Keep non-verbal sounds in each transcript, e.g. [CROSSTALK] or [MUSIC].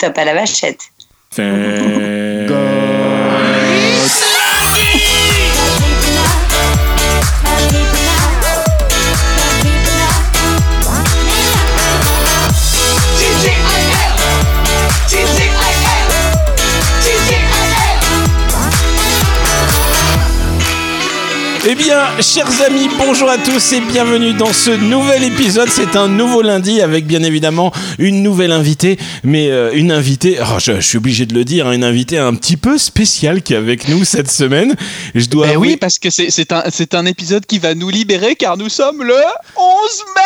top à la vachette. Eh bien, chers amis, bonjour à tous et bienvenue dans ce nouvel épisode. C'est un nouveau lundi avec bien évidemment une nouvelle invitée, mais euh, une invitée, oh, je, je suis obligé de le dire, hein, une invitée un petit peu spéciale qui est avec nous cette semaine. Je dois Ben oui, parce que c'est un, un épisode qui va nous libérer car nous sommes le 11 mai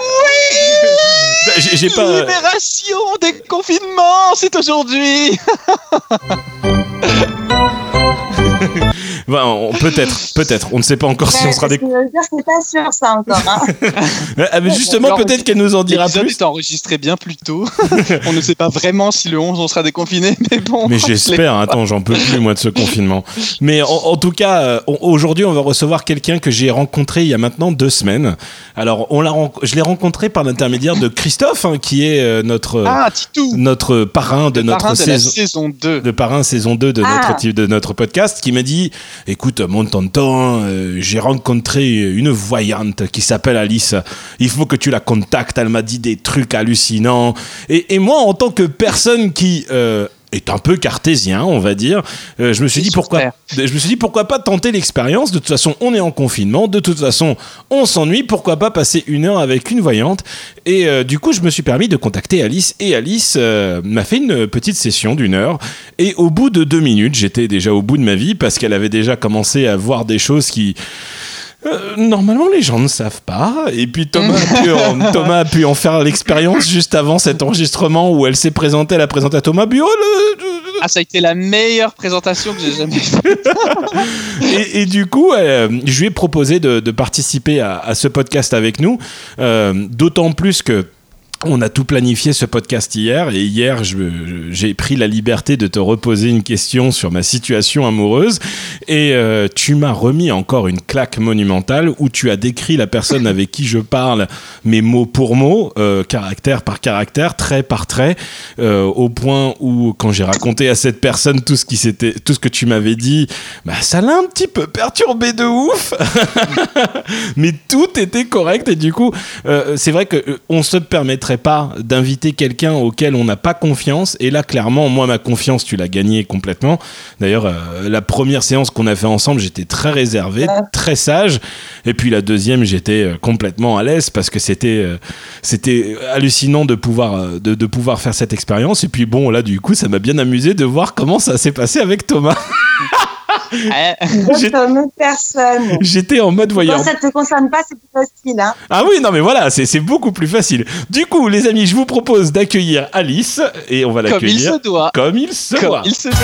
Oui [LAUGHS] j'ai pas. Libération des confinements, c'est aujourd'hui [LAUGHS] Bah, on- peut-être, peut-être. On ne sait pas encore si on sera des. Je veux dire, c'est pas sûr ça encore. Hein. [LAUGHS] Ah, mais justement, peut-être qu'elle nous en dira L'épisode plus. est enregistré bien plus tôt. [LAUGHS] on ne sait pas vraiment si le 11 on sera déconfiné, [LAUGHS] mais bon. Mais j'espère, attends, j'en peux plus moi de ce confinement. Mais en, en tout cas, euh, on- aujourd'hui, on va recevoir quelqu'un que j'ai rencontré il y a maintenant deux semaines. Alors, on l'a, je l'ai rencontré par l'intermédiaire de Christophe, hein, qui est euh, notre Ah, Titou notre parrain de Le notre parrain de la saison. saison 2. De parrain saison 2 de, Ah. notre, de notre podcast qui m'a dit écoute mon tonton euh, j'ai rencontré une voyante qui s'appelle Alice. Il faut que tu la contactes. Elle m'a dit des trucs hallucinants. Et, moi en tant que personne qui euh, est un peu cartésien, on va dire. Euh, je me suis C'est dit pourquoi, super. je me suis dit pourquoi pas tenter l'expérience? De toute façon, on est en confinement. De toute façon, on s'ennuie. Pourquoi pas passer une heure avec une voyante? Et euh, du coup, je me suis permis de contacter Alice. Et Alice euh, m'a fait une petite session d'une heure. Et au bout de deux minutes, j'étais déjà au bout de ma vie parce qu'elle avait déjà commencé à voir des choses qui euh, normalement, les gens ne savent pas. Et puis Thomas a pu en, [LAUGHS] Thomas a pu en faire l'expérience juste avant cet enregistrement où elle s'est présentée. Elle a présenté à Thomas Bureau. Ah, ça a été la meilleure présentation que j'ai jamais faite. [LAUGHS] Et, et du coup, euh, je lui ai proposé de, de participer à, à ce podcast avec nous. Euh, D'autant plus que. On a tout planifié ce podcast hier et hier j'ai pris la liberté de te reposer une question sur ma situation amoureuse et euh, tu m'as remis encore une claque monumentale où tu as décrit la personne avec qui je parle mais mot pour mot, euh, caractère par caractère, trait par trait, euh, au point où quand j'ai raconté à cette personne tout ce qui tout ce que tu m'avais dit, bah ça l'a un petit peu perturbé de ouf, [LAUGHS] mais tout était correct et du coup c'est vrai que on se permettrait pas d'inviter quelqu'un auquel on n'a pas confiance et là clairement moi ma confiance tu l'as gagnée complètement. D'ailleurs euh, la première séance qu'on a fait ensemble j'étais très réservé, très sage et puis la deuxième j'étais euh, complètement à l'aise parce que c'était euh, c'était hallucinant de pouvoir de, de pouvoir faire cette expérience et puis bon là du coup ça m'a bien amusé de voir comment ça s'est passé avec Thomas. [LAUGHS] Personne. J'étais en mode Quand voyant. ça ne te concerne pas, c'est plus facile. Hein. Ah oui, non mais voilà, c'est c'est beaucoup plus facile. Du coup, les amis, je vous propose d'accueillir Alice et on va comme il l'accueillir se doit. comme il se Comme doit. il se doit.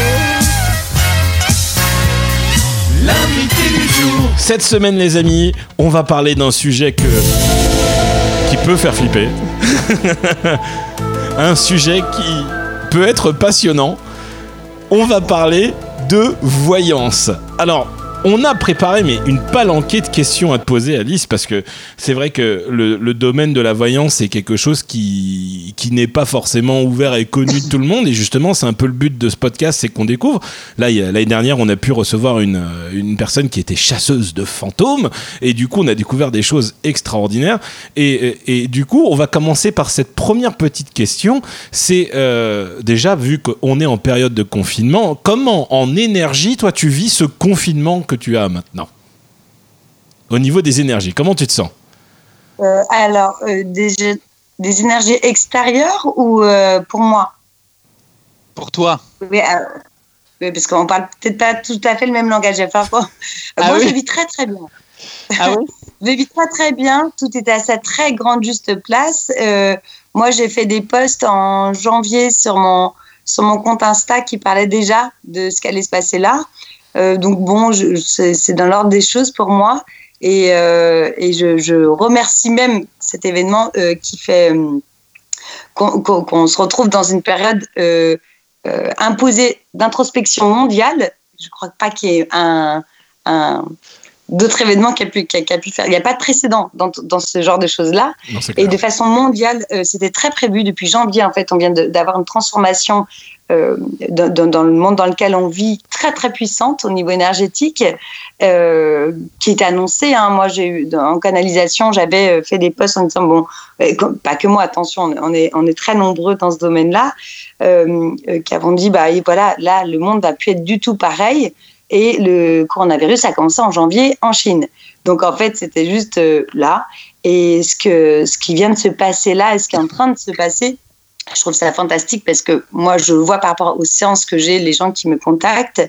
Cette semaine, les amis, on va parler d'un sujet que qui peut faire flipper. [LAUGHS] Un sujet qui peut être passionnant. On va parler de voyance. Alors, on a préparé mais une palanquée de questions à te poser, Alice, parce que c'est vrai que le, domaine de la voyance c'est quelque chose qui qui n'est pas forcément ouvert et connu de tout le monde. Et justement, c'est un peu le but de ce podcast, c'est qu'on découvre. Là, l'année dernière, on a pu recevoir une une personne qui était chasseuse de fantômes, et du coup, on a découvert des choses extraordinaires. Et, et, et du coup, on va commencer par cette première petite question. C'est euh, déjà vu qu'on est en période de confinement, comment en énergie, toi, tu vis ce confinement que tu as maintenant Au niveau des énergies, comment tu te sens? Euh, alors, euh, des, des énergies extérieures ou euh, pour moi? Pour toi. oui, euh, oui, parce qu'on parle peut-être pas tout à fait le même langage. Falloir qu'on- [LAUGHS] Ah moi, oui je vis très très bien. Ah oui [LAUGHS] Je vis très très bien. Tout est à sa très grande juste place. Euh, moi, j'ai fait des posts en janvier sur mon sur mon compte Insta qui parlait déjà de ce qui allait se passer là. Euh, donc bon, c'est dans l'ordre des choses pour moi. Et, euh, et je, je remercie même cet événement euh, qui fait qu'on se retrouve dans une période imposée d'introspection mondiale. Je crois pas qu'il y ait un, un- d'autres événements qui a pu, qui a, pu faire. Il n'y a pas de précédent dans, dans ce genre de choses-là. Et de façon mondiale, euh, c'était très prévu depuis janvier. En fait, on vient d'avoir une transformation euh, dans, le monde dans lequel on vit très très puissante au niveau énergétique, euh, qui est annoncée. Hein. Moi, j'ai eu en canalisation, j'avais fait des posts en disant bon, pas que moi, attention, on est on est très nombreux dans ce domaine-là, qui avons dit bah voilà, là le monde va plus être du tout pareil. Et le coronavirus a commencé en janvier en Chine. Donc en fait, c'était juste euh, là. Et ce, que, ce qui vient de se passer là et ce qui est en train de se passer, je trouve ça fantastique parce que moi, je vois par rapport aux séances que j'ai, les gens qui me contactent,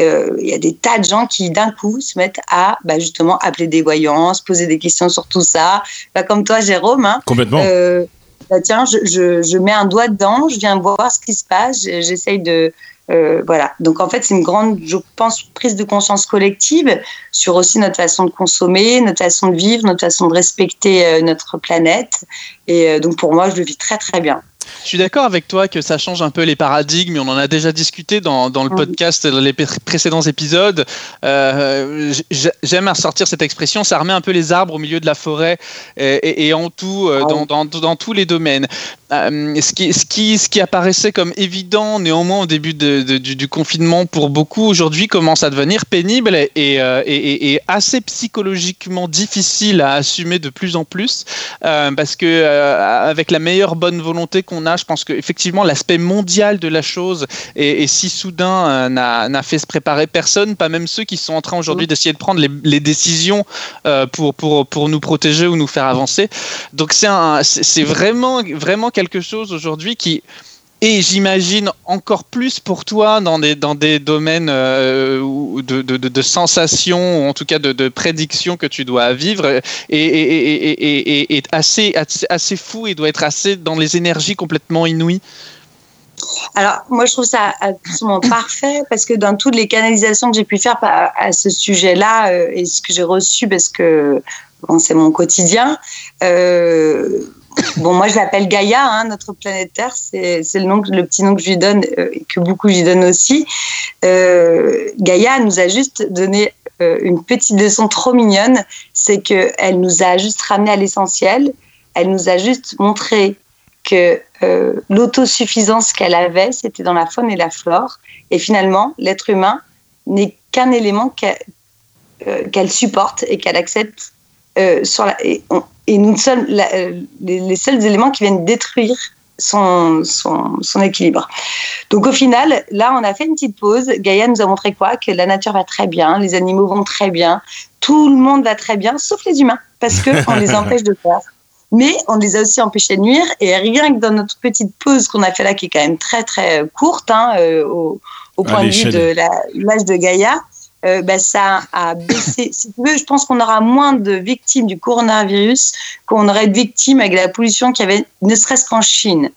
euh, il y a des tas de gens qui d'un coup se mettent à bah, justement appeler des voyants, se poser des questions sur tout ça. Bah, comme toi, Jérôme. Hein, Complètement. Euh, bah, tiens, je, je, je, mets un doigt dedans, je viens voir ce qui se passe, j'essaye de, euh, voilà. Donc en fait, c'est une grande, je pense, prise de conscience collective sur aussi notre façon de consommer, notre façon de vivre, notre façon de respecter notre planète. Et donc pour moi, je le vis très très bien. Je suis d'accord avec toi que ça change un peu les paradigmes. On en a déjà discuté dans, dans le podcast, dans les précédents épisodes. Euh, J'aime ressortir cette expression. Ça remet un peu les arbres au milieu de la forêt et, et, en tout, euh, dans, dans, dans, tous les domaines. Euh, ce, qui, ce, qui, ce qui apparaissait comme évident néanmoins au début de, du, du, confinement pour beaucoup aujourd'hui commence à devenir pénible et, et, assez psychologiquement difficile à assumer de plus en plus parce que avec la meilleure bonne volonté qu'on a, je pense qu'effectivement, l'aspect mondial de la chose est, si soudain euh, n'a fait se préparer personne, pas même ceux qui sont en train aujourd'hui d'essayer de prendre les, décisions euh, pour, pour, pour nous protéger ou nous faire avancer. Donc c'est vraiment, vraiment quelque chose aujourd'hui qui et j'imagine encore plus pour toi dans des, dans des domaines euh, de, de, sensations, ou en tout cas de, de prédictions que tu dois vivre, et, et, assez, assez, fou et doit être assez dans les énergies complètement inouïes. Alors, moi, je trouve ça absolument [COUGHS] parfait parce que dans toutes les canalisations que j'ai pu faire à, ce sujet-là euh, et ce que j'ai reçu, parce que bon, c'est mon quotidien, euh, Bon, moi, je l'appelle Gaïa, hein, notre planète Terre. C'est le, petit nom que je lui donne euh, et que beaucoup lui donnent aussi. Euh, Gaïa nous a juste donné euh, une petite leçon trop mignonne. C'est qu'elle nous a juste ramené à l'essentiel. Elle nous a juste montré que l'autosuffisance qu'elle avait, c'était dans la faune et la flore. Et finalement, l'être humain n'est qu'un élément qu'elle supporte et qu'elle accepte et nous sommes euh, les, seuls éléments qui viennent détruire son, son, son, équilibre. Donc au final, là, on a fait une petite pause. Gaïa nous a montré quoi? Que la nature va très bien, les animaux vont très bien, tout le monde va très bien, sauf les humains, parce qu'on les [LAUGHS] empêche de faire. Mais on les a aussi empêchés de nuire. Et rien que dans notre petite pause qu'on a fait là, qui est quand même très très courte, hein, euh, au, au, point de vue de l'âge de Gaïa, euh, bah, ça a baissé. [LAUGHS] si tu veux, je pense qu'on aura moins de victimes du coronavirus qu'on aurait de victimes avec la pollution qu'il y avait, ne serait-ce qu'en Chine,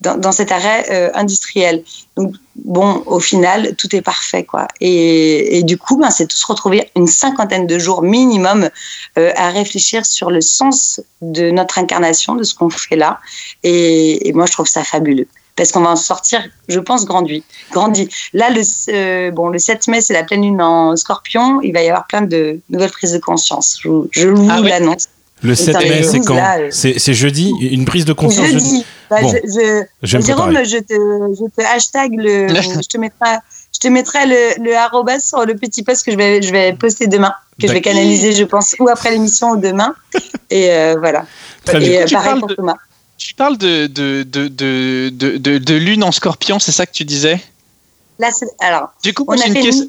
dans, cet arrêt euh, industriel. Donc, bon, au final, tout est parfait, quoi. Et, du coup, ben, c'est tout se retrouver une cinquantaine de jours minimum euh, à réfléchir sur le sens de notre incarnation, de ce qu'on fait là. et moi, je trouve ça fabuleux parce qu'on va en sortir, je pense, grandi. grandi. Là, le, euh, bon, le 7 mai, c'est la pleine lune en scorpion. Il va y avoir plein de nouvelles prises de conscience. Je, je vous ah l'annonce. Le 7 mai, c'est quand euh, C'est jeudi Une prise de conscience jeudi, bah, je, Jérôme, je te, je te hashtag le. [LAUGHS] je te mettrai, je te mettrai le, le arrobas sur le petit post que je vais, je vais poster demain, que je vais canaliser, je pense, ou après l'émission ou demain. Et euh, voilà. Très Et pareil pour Thomas. Tu parles de, de, de, de, de lune en scorpion, c'est ça que tu disais? Là, alors, du coup, on a une question.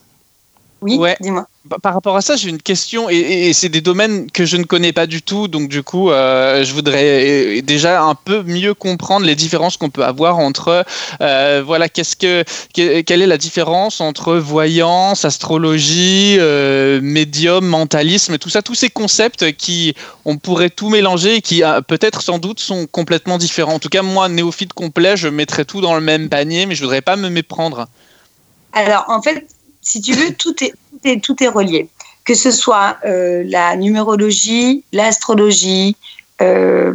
Oui, dis-moi. Par rapport à ça, j'ai une question, et, c'est des domaines que je ne connais pas du tout, donc du coup, euh, je voudrais euh, déjà un peu mieux comprendre les différences qu'on peut avoir entre, euh, voilà, qu'est-ce que, quelle est la différence entre voyance, astrologie, médium, mentalisme, tout ça, tous ces concepts qui, on pourrait tout mélanger et qui peut-être sans doute sont complètement différents. En tout cas, moi, néophyte complet, je mettrais tout dans le même panier, mais je voudrais pas me méprendre. Alors, en fait, si tu veux, tout est, tout est, relié. Que ce soit euh, la numérologie, l'astrologie, euh,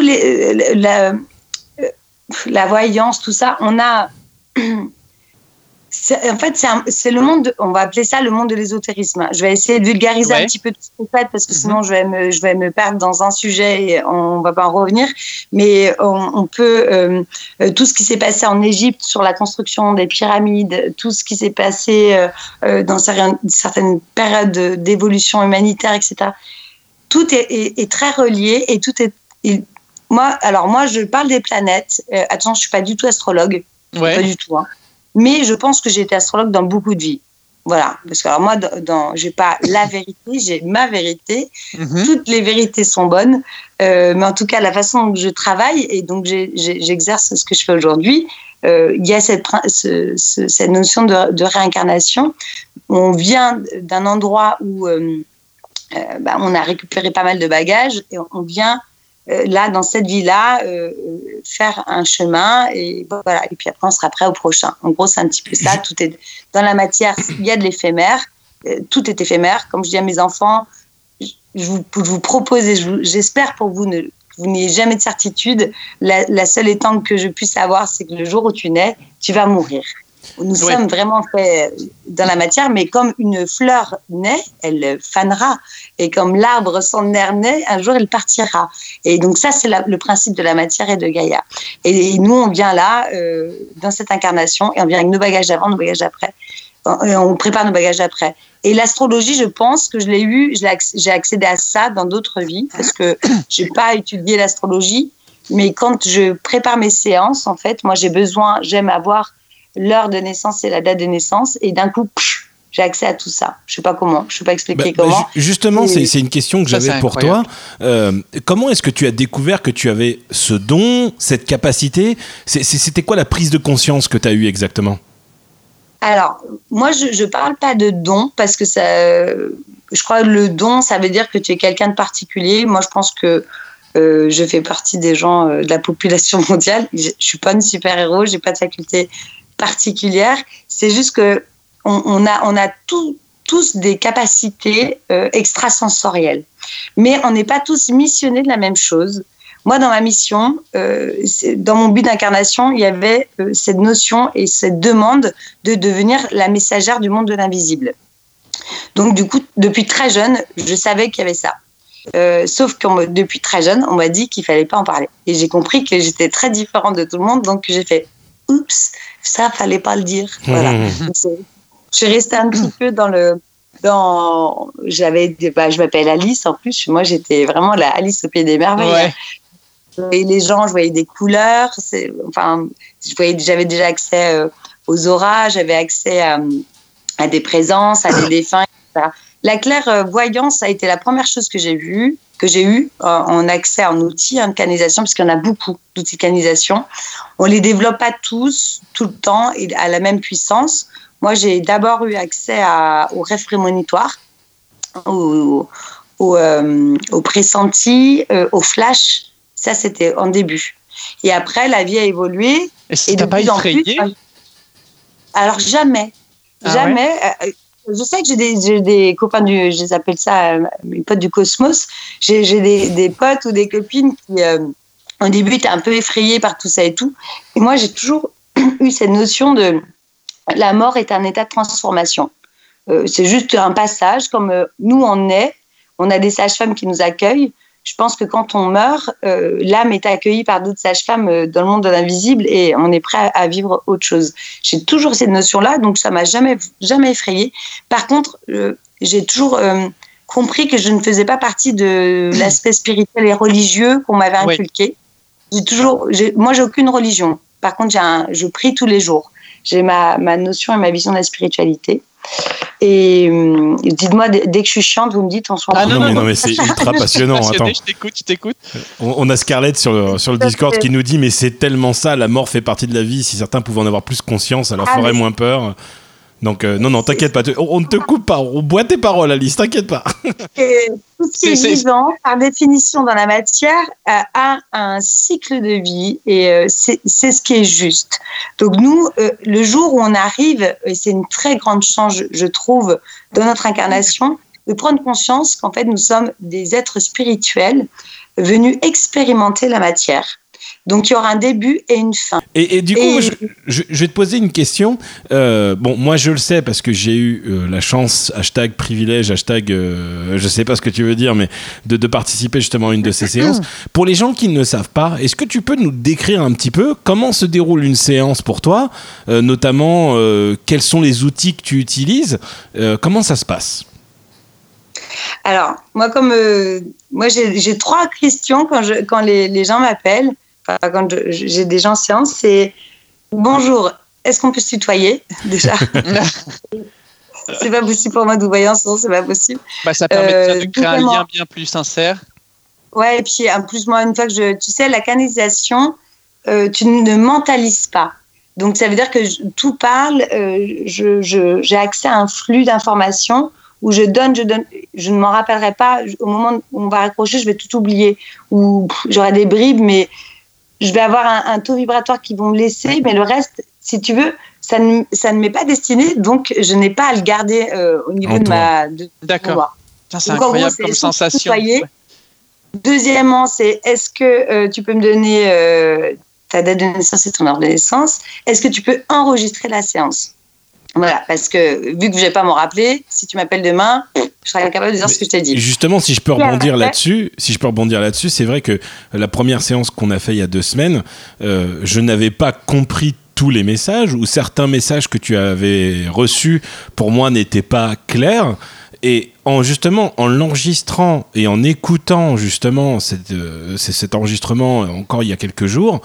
les, euh, la, voyance, tout ça, on a. [CLEARS THROAT] en fait, c'est le monde, on va appeler ça le monde de l'ésotérisme. Je vais essayer de vulgariser un petit peu tout ce que fait parce que mhm. sinon je vais, me, je vais me perdre dans un sujet et on va pas en revenir. Mais on, peut, euh, euh, tout ce qui s'est passé en Égypte sur la construction des pyramides, tout ce qui s'est passé euh, dans certaines périodes d'évolution humanitaire, etc. Tout est, très relié et tout est. moi, alors moi, je parle des planètes. attention, je suis pas du tout astrologue. Pas du tout. Hein mais je pense que j'ai été astrologue dans beaucoup de vies. Voilà, parce que alors moi, dans, j'ai pas la vérité, j'ai ma vérité. Mhm. Toutes les vérités sont bonnes, euh, mais en tout cas, la façon dont je travaille et donc j'exerce ce que je fais aujourd'hui, euh, il y a cette, cette notion de, réincarnation. On vient d'un endroit où euh, bah, on a récupéré pas mal de bagages et on vient là, dans cette vie-là, euh, faire un chemin et voilà. Et puis après, on sera prêt au prochain. En gros, c'est un petit peu ça. Tout est dans la matière. Il y a de l'éphémère. Euh, tout est éphémère. Comme je dis à mes enfants, je vous, vous propose et j'espère pour vous ne vous n'ayez jamais de certitude. La, la seule étang que je puisse avoir, c'est que le jour où tu nais, tu vas mourir. Nous sommes vraiment faits dans la matière, mais comme une fleur naît, elle fanera. Et comme l'arbre, son air naît, un jour, il partira. Et donc ça, c'est le principe de la matière et de Gaïa. Et, nous, on vient là, euh, dans cette incarnation, et on vient avec nos bagages d'avant, nos bagages après. Et on prépare nos bagages après. Et l'astrologie, je pense que je l'ai eu, j'ai accédé à ça dans d'autres vies, parce que [COUGHS] j'ai pas étudié l'astrologie, mais quand je prépare mes séances, en fait, moi, j'ai besoin, j'aime avoir l'heure de naissance et la date de naissance, et d'un coup, j'ai accès à tout ça. Je sais pas comment, je sais pas expliquer bah, bah, comment. justement, c'est une question que j'avais pour toi. Euh, comment est-ce que tu as découvert que tu avais ce don, cette capacité? C'était quoi la prise de conscience que tu as eue exactement? Alors, moi, je ne parle pas de don parce que ça, je crois que le don, ça veut dire que tu es quelqu'un de particulier. Moi, je pense que euh, je fais partie des gens euh, de la population [LAUGHS] mondiale. Je, ne suis pas une super-héros, j'ai pas de faculté particulière. C'est juste que on, a, on a tous des capacités euh, extrasensorielles, mais on n'est pas tous missionnés de la même chose. Moi, dans ma mission, euh, dans mon but d'incarnation, il y avait euh, cette notion et cette demande de devenir la messagère du monde de l'invisible. Donc, du coup, depuis très jeune, je savais qu'il y avait ça. sauf que depuis très jeune, on m'a dit qu'il fallait pas en parler. Et j'ai compris que j'étais très différente de tout le monde, donc j'ai fait oups, ça fallait pas le dire. Voilà. Mmh. je suis restée un petit peu dans le dans j'avais bah, je m'appelle Alice en plus moi j'étais vraiment la Alice au pied des merveilles et les gens je voyais des couleurs enfin j'avais déjà accès euh, aux auras j'avais accès à, des présences à des [COUGHS] défunts etc. la clairvoyance a été la première chose que j'ai vue que j'ai eu en accès à un outil de canalisation, parce qu'il y en a beaucoup d'outils de canalisation. On les développe pas tous, tout le temps, et à la même puissance. Moi, j'ai d'abord eu accès à, au rêve prémonitoire, au, au, euh, au pressenti, euh, au flash. Ça, c'était en début. Et après, la vie a évolué. Et, et de pas effrayé? Alors, jamais. Ah jamais. Euh, je sais que j'ai des, copains du, je les appelle ça euh, mes potes du cosmos. J'ai des, potes ou des copines qui, euh, au début, étaient un peu effrayés par tout ça et tout. Et moi, j'ai toujours [CLEARS THROAT] eu cette notion de la mort est un état de transformation. Euh, c'est juste un passage, comme nous on est. On a des sages-femmes qui nous accueillent je pense que quand on meurt, euh, l'âme est accueillie par d'autres sages-femmes euh, dans le monde de l'invisible et on est prêt à, vivre autre chose. J'ai toujours cette notion-là, donc ça m'a jamais jamais effrayé. Par contre, euh, j'ai toujours compris que je ne faisais pas partie de [CLEARS THROAT] l'aspect spirituel et religieux qu'on m'avait inculqué. J'ai toujours, moi, j'ai aucune religion. Par contre, j'ai je prie tous les jours. J'ai ma, ma notion et ma vision de la spiritualité. Et euh, dites-moi, dès que je suis chiante, vous me dites, on s'en ah, non, non, non, mais c'est ultra passionnant. Je t'écoute, je t'écoute. On, a Scarlett sur le, sur le Discord qui nous dit, mais c'est tellement ça, la mort fait partie de la vie. Si certains pouvaient en avoir plus conscience, alors ah, ferait moins peur. Donc, euh, non, non, t'inquiète pas. On ne te coupe pas. On boit tes paroles, Alice. T'inquiète pas. tout ce qui est, vivant, par définition, dans la matière, euh, a un cycle de vie et euh, c'est ce qui est juste. Donc, nous, le jour où on arrive, et c'est une très grande chance, je trouve, dans notre incarnation, de prendre conscience qu'en fait, nous sommes des êtres spirituels venus expérimenter la matière. Donc il y aura un début et une fin. Et, du coup, je, vais te poser une question. Euh, bon, moi je le sais parce que j'ai eu euh, la chance, hashtag privilège, hashtag, euh, je sais pas ce que tu veux dire, mais de, de, participer justement à une de ces [CLEARS THROAT] séances. Pour les gens qui ne savent pas, est-ce que tu peux nous décrire un petit peu comment se déroule une séance pour toi, notamment quels sont les outils que tu utilises, comment ça se passe? Alors, moi, comme moi, j'ai trois questions quand, je, quand les, les gens m'appellent quand j'ai des gens en séance, c'est bonjour, est-ce qu'on peut se tutoyer déjà? [LAUGHS] C'est pas possible pour moi de voyance, non, c'est pas possible. Bah, ça permet de euh, créer un lien bien plus sincère. Ouais, et puis en plus, moi, une fois que je. Tu sais, la canalisation, euh, tu ne mentalises pas. Donc ça veut dire que tout parle, euh, j'ai accès à un flux d'informations où je donne, je donne, je ne m'en rappellerai pas. Au moment où on va raccrocher, je vais tout oublier. Ou j'aurai des bribes, mais je vais avoir un, taux vibratoire qui vont me laisser, mais le reste, si tu veux, ça ne, ça ne m'est pas destiné, donc je n'ai pas à le garder euh, au niveau de ma. D'accord. C'est incroyable comme sensation. Deuxièmement, c'est est-ce que euh, tu peux me donner euh, ta date de naissance et ton heure de naissance? Est-ce que tu peux enregistrer la séance? Voilà, parce que vu que je vais pas m'en rappeler, si tu m'appelles demain, je serai incapable de dire ce que je t'ai dit. Justement, si je peux rebondir là-dessus, si je peux rebondir là-dessus, c'est vrai que la première séance qu'on a fait il y a deux semaines, euh, je n'avais pas compris tous les messages ou certains messages que tu avais reçus pour moi n'étaient pas clairs. Et en justement en l'enregistrant et en écoutant justement euh, cet enregistrement encore il y a quelques jours,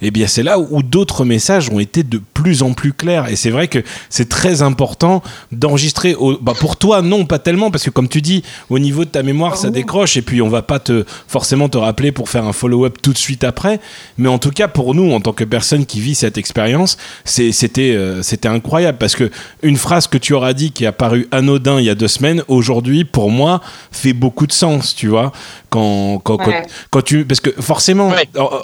eh bien c'est là où, d'autres messages ont été de plus en plus clairs. Et c'est vrai que c'est très important d'enregistrer. Bah pour toi, non, pas tellement, parce que comme tu dis, au niveau de ta mémoire, ça décroche, et puis on va pas te forcément te rappeler pour faire un follow-up tout de suite après. Mais en tout cas, pour nous, en tant que personne qui vit cette expérience, c'était euh, c'était incroyable, parce que une phrase que tu auras dit qui a paru anodin il y a deux semaines, aujourd'hui, pour moi, fait beaucoup de sens, tu vois. Quand, quand, quand, tu, parce que forcément,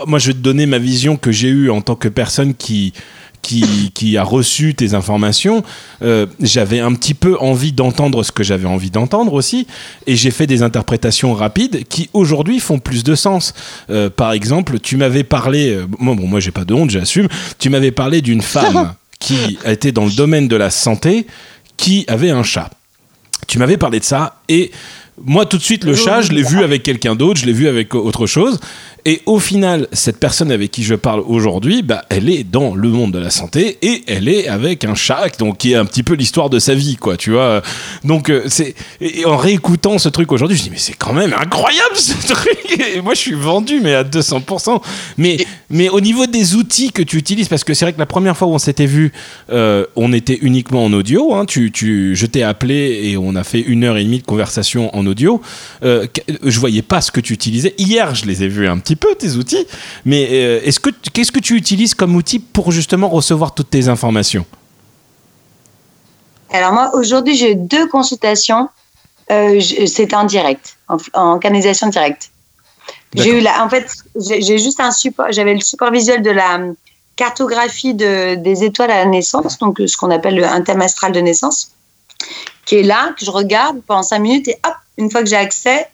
moi je vais te donner ma vision que j'ai eue en tant que personne qui, qui, qui, a reçu tes informations, euh, j'avais un petit peu envie d'entendre ce que j'avais envie d'entendre aussi, et j'ai fait des interprétations rapides qui aujourd'hui font plus de sens. Euh, par exemple, tu m'avais parlé, euh, bon, bon moi j'ai pas de honte, j'assume, tu m'avais parlé d'une [LAUGHS] femme qui était dans le domaine de la santé, qui avait un chat. Tu m'avais parlé de ça, et moi, tout de suite, le chat, je l'ai vu avec quelqu'un d'autre, je l'ai vu avec autre chose. Et au final, cette personne avec qui je parle aujourd'hui, bah, elle est dans le monde de la santé et elle est avec un chat, donc qui est un petit peu l'histoire de sa vie, quoi, tu vois. Donc, euh, c'est en réécoutant ce truc aujourd'hui, je dis mais c'est quand même incroyable ce [LAUGHS] truc. Et moi, je suis vendu, mais à 200%. Mais, mais au niveau des outils que tu utilises, parce que c'est vrai que la première fois où on s'était vu, euh, on était uniquement en audio. Hein, tu, tu, je t'ai appelé et on a fait une heure et demie de conversation en audio. Euh, je voyais pas ce que tu utilisais. Hier, je les ai vus un petit peu tes outils, mais euh, est-ce que qu'est-ce que tu utilises comme outil pour justement recevoir toutes tes informations? Alors moi aujourd'hui j'ai deux consultations, euh, c'est en direct, en, canalisation directe. J'ai eu en fait j'ai juste un support, j'avais le support visuel de la hum, cartographie de, des étoiles à la naissance, donc ce qu'on appelle le, un thème astral de naissance, qui est là, que je regarde pendant cinq minutes et hop, une fois que j'ai accès,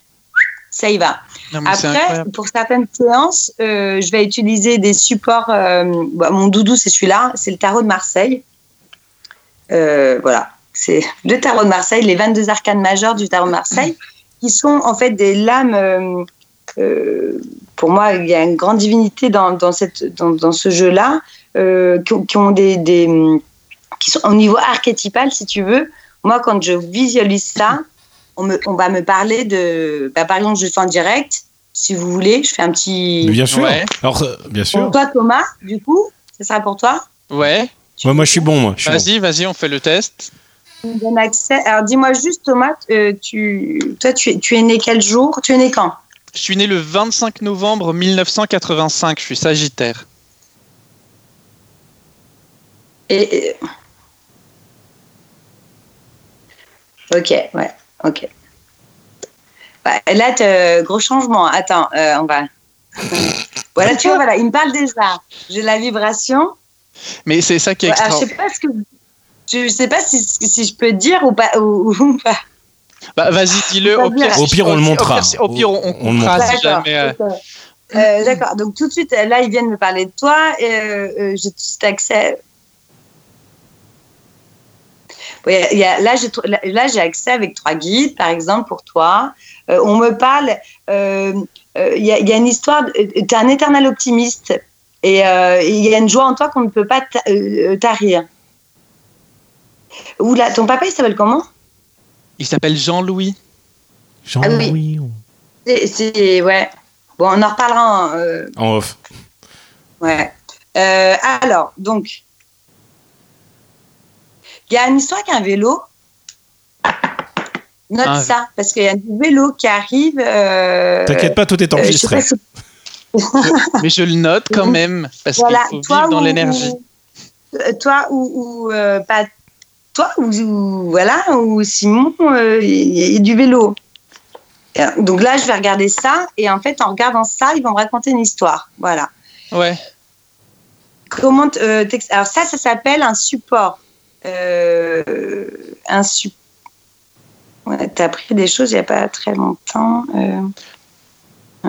ça y va. Après, pour certaines séances, euh, je vais utiliser des supports. Euh, bah, mon doudou, c'est celui-là, c'est le tarot de Marseille. Euh, voilà, c'est [LAUGHS] le tarot de Marseille, les 22 arcanes majeures du tarot de Marseille, qui sont en fait des lames. pour moi, il y a une grande divinité dans, dans, cette, dans, dans ce jeu-là, qui, ont des, des, qui sont au niveau archétypal, si tu veux. Moi, quand je visualise ça, on, va me parler de. Bah, par exemple, je fais en direct. Si vous voulez, je fais un petit. Bien sûr. Alors, euh, bien sûr. toi, Thomas, du coup, c'est ça pour toi? Ouais. moi, je suis bon. Moi. Vas-y, vas-y, on fait le test. accès. Alors, dis-moi juste, Thomas, euh, tu, toi, tu es, tu es né quel jour? Tu es né quand? Je suis né le 25 novembre 1985. Je suis Sagittaire. Et. Ok, ouais. Ok. Bah, là, gros changement. Attends, euh, on va. [LAUGHS] voilà, tu vois, voilà, il me parle déjà. J'ai la vibration. Mais c'est ça qui est extra. je sais pas ce que. Je sais pas si, si je peux dire ou pas. Ou, pas. Bah, vas-y, dis-le. Au pire, on le montrera. Au pire, on, on, on, le montrera si jamais. Euh, Euh, d'accord. Donc tout de suite, là, ils viennent me parler de toi. Euh, j'ai tout de suite accès. Y a, là, j'ai, là, j'ai accès avec trois guides, par exemple, pour toi. on me parle. Il y, a une histoire. Tu es un éternel optimiste. Et il y a une joie en toi qu'on ne peut pas tarir. Ou là, ton papa, il s'appelle comment? Il s'appelle Jean-Louis. Jean-Louis. Ah c'est, ouais. Bon, on en reparlera en, euh, en off. Ouais. Euh, alors, donc, il y a une histoire avec un vélo. Note ça, parce qu'il y a un vélo qui arrive. Euh, T'inquiète pas, tout est enregistré. Mais je le note quand même, parce qu'il faut vivre dans l'énergie. Toi ou, pas toi ou, voilà ou Simon, il y, a du vélo. Donc là, je vais regarder ça et en fait, en regardant ça, ils vont me raconter une histoire. Voilà. Ouais. Comment euh, Alors ça, ça s'appelle un support. Euh, support. Ouais, tu as appris des choses il n'y a pas très longtemps. Euh... [COUGHS]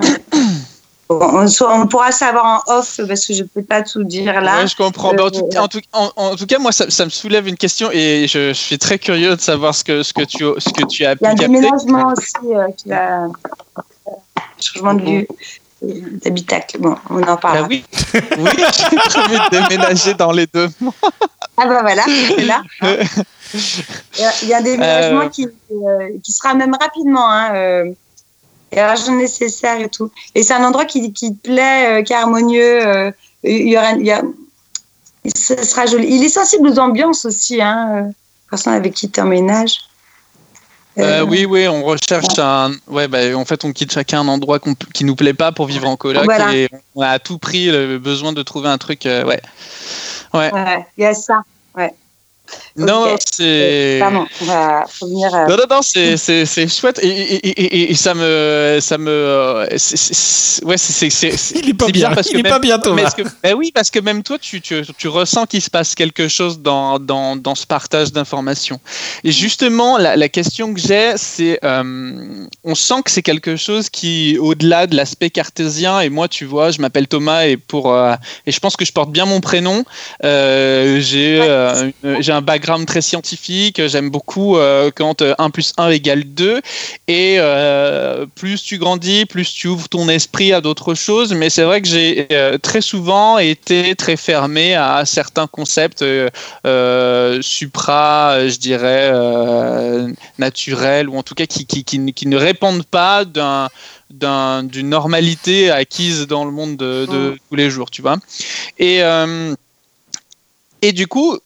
on, pourra savoir en off parce que je ne peux pas tout dire là. je comprends. en, tout, en, tout, cas, moi, ça, me soulève une question et je, suis très curieux de savoir ce que, ce que, tu, ce que tu as pu. Il y a un déménagement aussi euh, qui va. changement de lieu d'habitacle. Bon, on en parle. Ah oui, oui [LAUGHS] j'ai prévu de déménager dans les deux mois. Ah bah voilà, c'est là. [LAUGHS] Il y a un déménagement euh. qui, euh, qui sera même rapidement. Hein, et l'argent nécessaire et tout. Et c'est un endroit qui, qui te plaît, euh, qui est harmonieux. Euh, il y aura, il y a, ce sera joli. Il est sensible aux ambiances aussi, hein, euh, personne avec qui tu emménages. Euh, oui, oui, on recherche un. Ouais, bah, en fait, on quitte chacun un endroit qui nous plaît pas pour vivre en coloc et on a à tout prix le besoin de trouver un truc. ouais. Ouais. Ouais, il y a ça. Ouais. Non, c'est. Pardon, on va revenir. Non, non, non, c'est, c'est, c'est chouette et, et, et, ça me, ça me, ouais, c'est, c'est, il est pas bien, parce il que est pas bien, Thomas. Que, ben oui, parce que même toi, tu, tu, tu ressens qu'il se passe quelque chose dans, dans, dans ce partage d'informations. Et justement, la, la question que j'ai, c'est, euh, on sent que c'est quelque chose qui, au-delà de l'aspect cartésien, et moi, tu vois, je m'appelle Thomas et pour, euh, et je pense que je porte bien mon prénom. Euh, j'ai, euh, j'ai un background très scientifique. J'aime beaucoup euh, quand 1 euh, plus 1 égale 2. Et euh, plus tu grandis, plus tu ouvres ton esprit à d'autres choses. Mais c'est vrai que j'ai très souvent été très fermé à certains concepts supra, je dirais, naturels, ou en tout cas qui, qui, qui, ne répondent pas d'un d'une normalité acquise dans le monde de, mmh. tous les jours, tu vois. Et, et du coup,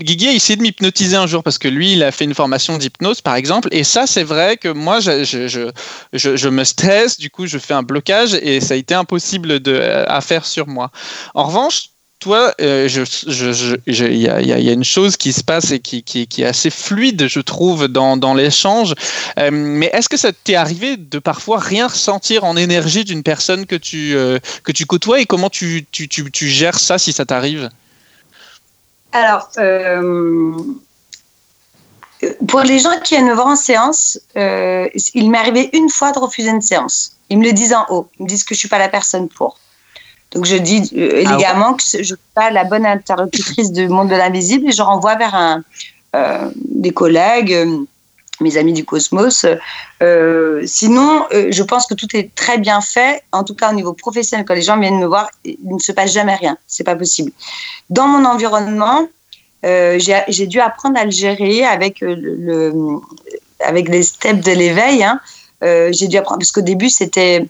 Guigui a essayé de m'hypnotiser un jour parce que lui, il a fait une formation d'hypnose, par exemple. Et ça, c'est vrai que moi, je, je, je, je, me stresse, du coup, je fais un blocage et ça a été impossible de, à faire sur moi. En revanche, toi, euh, il y, a, une chose qui se passe et qui, qui, qui est assez fluide, je trouve, dans, dans l'échange. Euh, mais est-ce que ça t'est arrivé de parfois rien ressentir en énergie d'une personne que tu, euh, que tu côtoies et comment tu, tu, tu, tu gères ça si ça t'arrive? Alors, euh, pour les gens qui viennent me voir en séance, euh, il m'est arrivé une fois de refuser une séance. Ils me le disent en haut. Ils me disent que je ne suis pas la personne pour. Donc, je dis euh, ah élégamment que je ne suis pas la bonne interlocutrice du monde de l'invisible et je renvoie vers un, des collègues mes amis du cosmos. Euh, sinon, euh, je pense que tout est très bien fait. En tout cas, au niveau professionnel, quand les gens viennent me voir, il ne se passe jamais rien. C'est pas possible. Dans mon environnement, euh, j'ai dû apprendre à le gérer avec le, avec les steps de l'éveil. Hein. j'ai dû apprendre parce qu'au début, c'était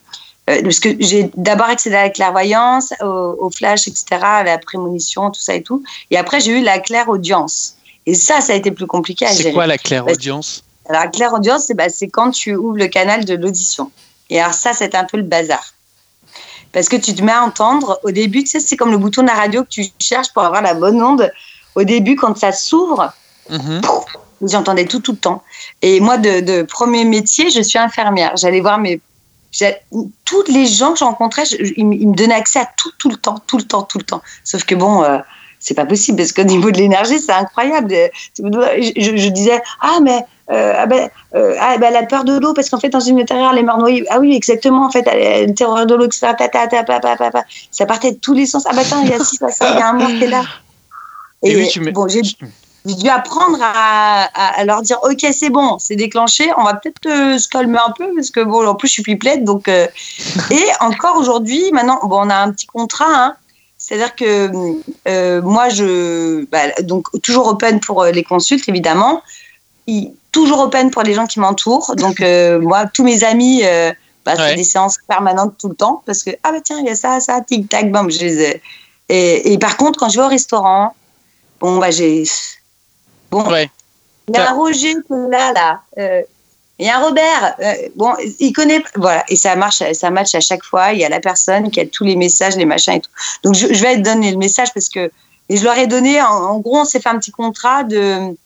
parce que j'ai d'abord accédé à la clairvoyance, au, flash, etc., à la prémonition, tout ça et tout. Et après, j'ai eu la claire audience. Et ça, ça a été plus compliqué à gérer. C'est quoi la claire audience alors, la claire audience, bah, c'est quand tu ouvres le canal de l'audition. Et alors, ça, c'est un peu le bazar. Parce que tu te mets à entendre. Au début, tu sais, c'est comme le bouton de la radio que tu cherches pour avoir la bonne onde. Au début, quand ça s'ouvre, mm j'entendais tout, tout le temps. Et moi, de, premier métier, je suis infirmière. J'allais voir mes. Tous les gens que je rencontrais, ils, me donnaient accès à tout, tout le temps, tout le temps, tout le temps. Sauf que bon. Euh, c'est pas possible parce qu'au niveau de l'énergie, c'est incroyable. Je, je, disais, ah, mais ah ben, ah, ben, elle a peur de l'eau parce qu'en fait, dans une intérieur, elle est morte noyée. Ah oui, exactement, en fait, une terreur de l'eau, etc. Ça partait de tous les sens. Ah bah attends, il y a ça, ça, il y a un mort qui est là. Et, oui, tu bon, j'ai dû apprendre à, à, leur dire ok c'est bon c'est déclenché on va peut-être se calmer un peu parce que bon en plus je suis pipelette donc et encore aujourd'hui maintenant bon on a un petit contrat hein, c'est-à-dire que euh, moi, je, bah, donc toujours open pour euh, les consultes, évidemment. Toujours open pour les gens qui m'entourent. Donc, euh, moi, tous mes amis, bah, c'est des séances permanentes tout le temps parce que, ah bah tiens, il y a ça, ça, tic-tac, bam, je les ai. Et, et, par contre, quand je vais au restaurant, bon, bah, j'ai. Bon, il y a un Roger là, là. Il y a un Robert, euh, bon, il connaît, voilà, et ça marche, ça match à chaque fois. Il y a la personne qui a tous les messages, les machins et tout. Donc je, vais te donner le message parce que, et je leur ai donné, en, gros, on s'est fait un petit contrat de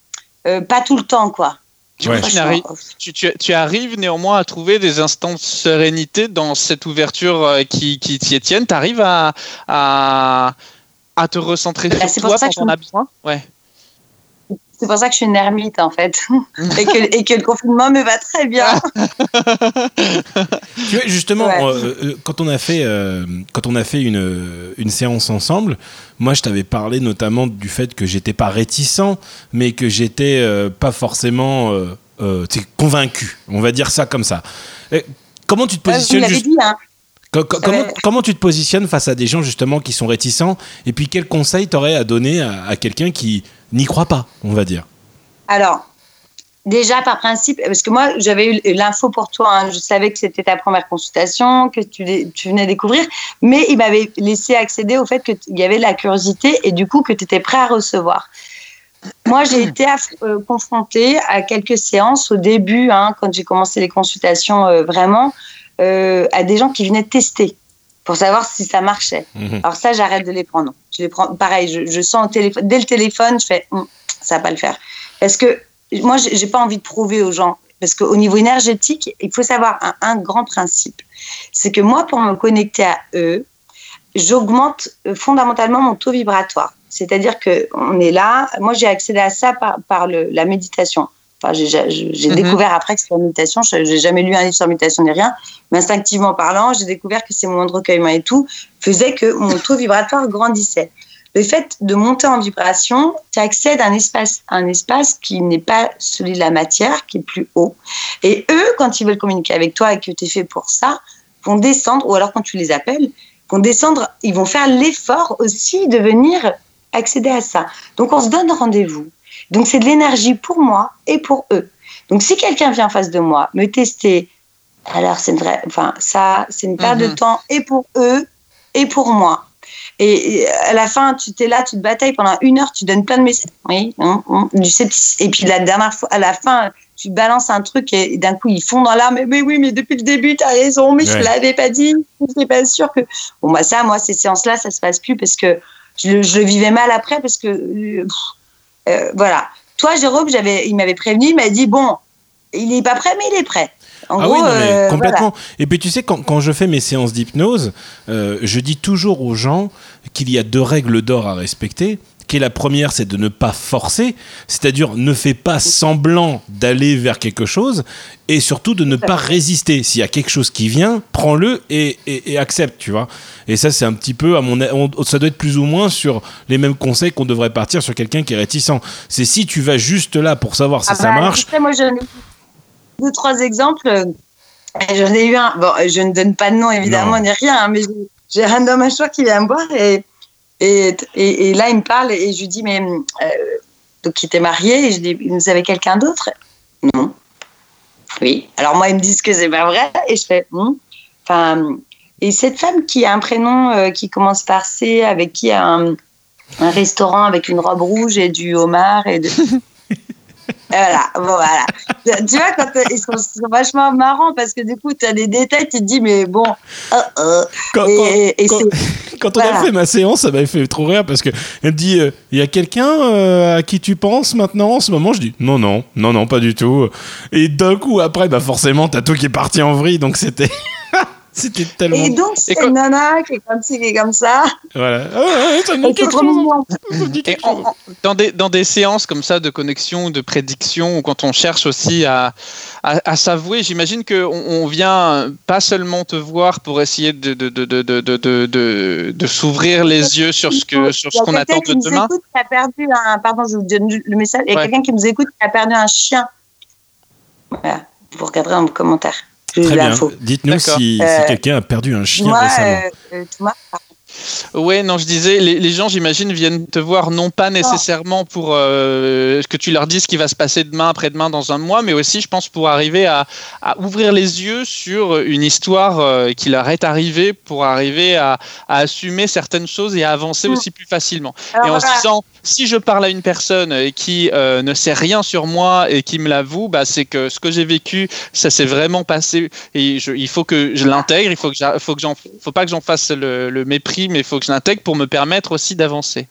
euh, pas tout le temps, quoi. Tu, tu, arrives néanmoins à trouver des instants de sérénité dans cette ouverture euh, qui, qui t'y tienne. Tu arrives à, à, à, te recentrer bah, sur toi quand on a besoin Ouais. C'est pour ça que je suis une ermite en fait. [LAUGHS] et, que, et, que, le confinement me va très bien. [LAUGHS] tu vois, justement, euh, euh, quand on a fait, euh, quand on a fait une, une séance ensemble, moi je t'avais parlé notamment du fait que j'étais pas réticent, mais que j'étais pas forcément convaincu. On va dire ça comme ça. comment tu te positionnes dit, hein. Comment, comment, tu te positionnes face à des gens justement qui sont réticents? Et puis quel conseil t'aurais à donner à quelqu'un qui n'y croit pas, on va dire Alors, déjà par principe, parce que moi j'avais eu l'info pour toi, hein. je savais que c'était ta première consultation, que tu, tu venais découvrir, mais il m'avait laissé accéder au fait qu'il y avait de la curiosité et du coup que tu étais prêt à recevoir. Moi, j'ai été euh, confrontée à quelques séances au début, hein, quand j'ai commencé les consultations euh, vraiment, euh, à des gens qui venaient tester pour savoir si ça marchait. Mhm. Alors ça, j'arrête de les prendre. Je les prends, pareil, je, sens au téléphone, dès le téléphone, je fais, hum, ça va pas le faire. Parce que moi, j'ai pas envie de prouver aux gens. Parce qu'au niveau énergétique, il faut savoir un, grand principe. C'est que moi, pour me connecter à eux, j'augmente euh, fondamentalement mon taux vibratoire. C'est-à-dire que on est là. Moi, j'ai accédé à ça par, par le, la méditation j'ai mhm. découvert après que c'était la méditation. Je n'ai jamais lu un livre sur la méditation ni rien. Mais instinctivement parlant, j'ai découvert que ces moments de recueillement et tout faisaient que mon taux vibratoire grandissait. Le fait de monter en vibration, tu accèdes à un espace, un espace qui n'est pas celui de la matière, qui est plus haut. Et eux, quand ils veulent communiquer avec toi et que tu es fait pour ça, vont descendre, ou alors quand tu les appelles, vont descendre, ils vont faire l'effort aussi de venir accéder à ça. Donc on se donne rendez-vous. Donc c'est de l'énergie pour moi et pour eux. Donc si quelqu'un vient en face de moi me tester, alors c'est une vraie, enfin ça, c'est une perte de mhm. temps et pour eux et pour moi. Et à la fin, tu t'es là, tu te batailles pendant une heure, tu donnes plein de messages. Oui, du Et puis la dernière fois, à la fin, tu balances un truc et d'un coup, ils font dans l'âme. Mais, oui, mais depuis le début, tu as raison, mais je ne l'avais pas dit. Je n'étais pas sûr que. Bon, bah, ça, moi, ces séances-là, ça se passe plus parce que je, le vivais mal après parce que. Euh, voilà. Toi, Jérôme, j'avais, il m'avait prévenu, il m'a dit bon, il n'est pas prêt, mais il est prêt. En ah oui, euh, complètement. Et puis tu sais, quand, quand, je fais mes séances d'hypnose, euh, je dis toujours aux gens qu'il y a deux règles d'or à respecter la première, c'est de ne pas forcer, c'est-à-dire ne fais pas semblant d'aller vers quelque chose, et surtout de ne pas résister. S'il y a quelque chose qui vient, prends-le et, accepte, tu vois. Et ça, c'est un petit peu, à mon, ça doit être plus ou moins sur les mêmes conseils qu'on devrait partir sur quelqu'un qui est réticent. C'est si tu vas juste là pour savoir si ah ça bah, marche. moi, j'en ai deux, trois exemples. J'en ai eu un. Bon, je ne donne pas de nom évidemment ni rien, hein, mais j'ai un homme à choix qui vient me voir et et, là, il me parle et je lui dis, mais euh, donc il était marié et je dis, vous avez quelqu'un d'autre? Non. Oui. Alors moi, ils me disent que c'est pas vrai et je fais, hmm. enfin, et cette femme qui a un prénom euh, qui commence par C, avec qui a un, un restaurant avec une robe rouge et du homard et de... [LAUGHS] voilà, bon, voilà. tu vois, quand ils sont, vachement marrants parce que du coup, tu as des détails, tu te dis, mais bon. Oh, oh. Quand, quand, on a fait ma séance, ça m'avait fait trop rire parce qu'elle me dit, euh, il y a quelqu'un euh, à qui tu penses maintenant en ce moment? Je dis, non, non, non, non, pas du tout. Et d'un coup, après, bah forcément, t'as tout qui est parti en vrille, donc c'était. [LAUGHS] C'était tellement. Et donc, c'est une nana qui est comme ci, qui est comme ça. Voilà. Ah, ça me dit quelque chose. dans, des, dans des séances comme ça de connexion, de prédiction, quand on cherche aussi à, à, à s'avouer, j'imagine qu'on on vient pas seulement te voir pour essayer de, de, de, de, de, de, de s'ouvrir les yeux sur ce que sur ce qu'on attend de demain. Qui a perdu un, pardon, je vous donne le message. Il y a quelqu'un qui nous écoute qui a perdu un chien. Voilà, vous regarderez en commentaire. Très bien. Dites-nous si, si euh, quelqu'un a perdu un chien moi, récemment. Euh, Thomas, Ouais, non, je disais, les, gens, j'imagine, viennent te voir non pas nécessairement pour euh, que tu leur dises ce qui va se passer demain, après-demain, dans un mois, mais aussi, je pense, pour arriver à, ouvrir les yeux sur une histoire euh, qui leur est arrivée, pour arriver à, assumer certaines choses et à avancer mm. aussi plus facilement. et en se disant, si je parle à une personne qui euh, ne sait rien sur moi et qui me l'avoue, bah, c'est que ce que j'ai vécu, ça s'est vraiment passé et il faut que je l'intègre, il faut que faut que j'en, faut pas que j'en fasse le mépris mais il faut que je l'intègre pour me permettre aussi d'avancer.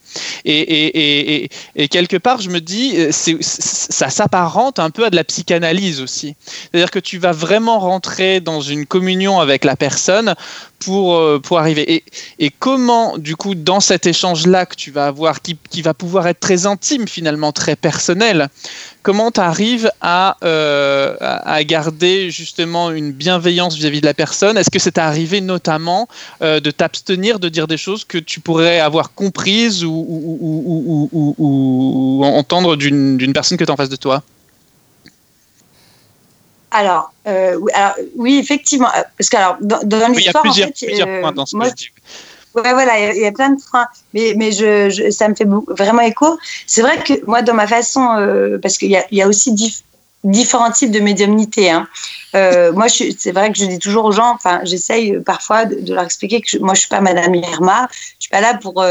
Et, quelque part, je me dis, euh, ça s'apparente un peu à de la psychanalyse aussi. C'est-à-dire que tu vas vraiment rentrer dans une communion avec la personne pour, euh, pour arriver. Et, et comment, du coup, dans cet échange-là que tu vas avoir, qui, qui va pouvoir être très intime finalement, très personnel, comment tu arrives à, euh, à garder justement une bienveillance vis-à-vis de la personne? Est-ce que c'est arrivé notamment euh, de t'abstenir de dire des choses que tu pourrais avoir comprises ou, ou, entendre d'une personne que tu en face de toi? Alors, euh, oui, effectivement, parce que alors dans, dans l'histoire, il y a plusieurs, euh, points dans ce dis. Ouais, voilà, il y, a plein de points, mais, mais je, ça me fait vraiment écho. C'est vrai que moi, dans ma façon, euh, parce qu'il y a, y a aussi différents types de médiumnité. Hein. Euh, moi, c'est vrai que je dis toujours aux gens, enfin, j'essaye parfois de, leur expliquer que moi, je suis pas Madame Irma, je suis pas là pour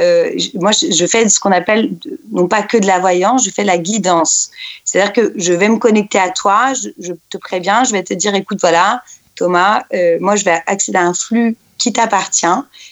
euh, moi, je fais ce qu'on appelle, non pas que de la voyance, je fais la guidance. C'est-à-dire que je vais me connecter à toi, je, te préviens, je vais te dire, écoute, voilà, Thomas, euh, moi, je vais accéder à un flux qui t'appartient.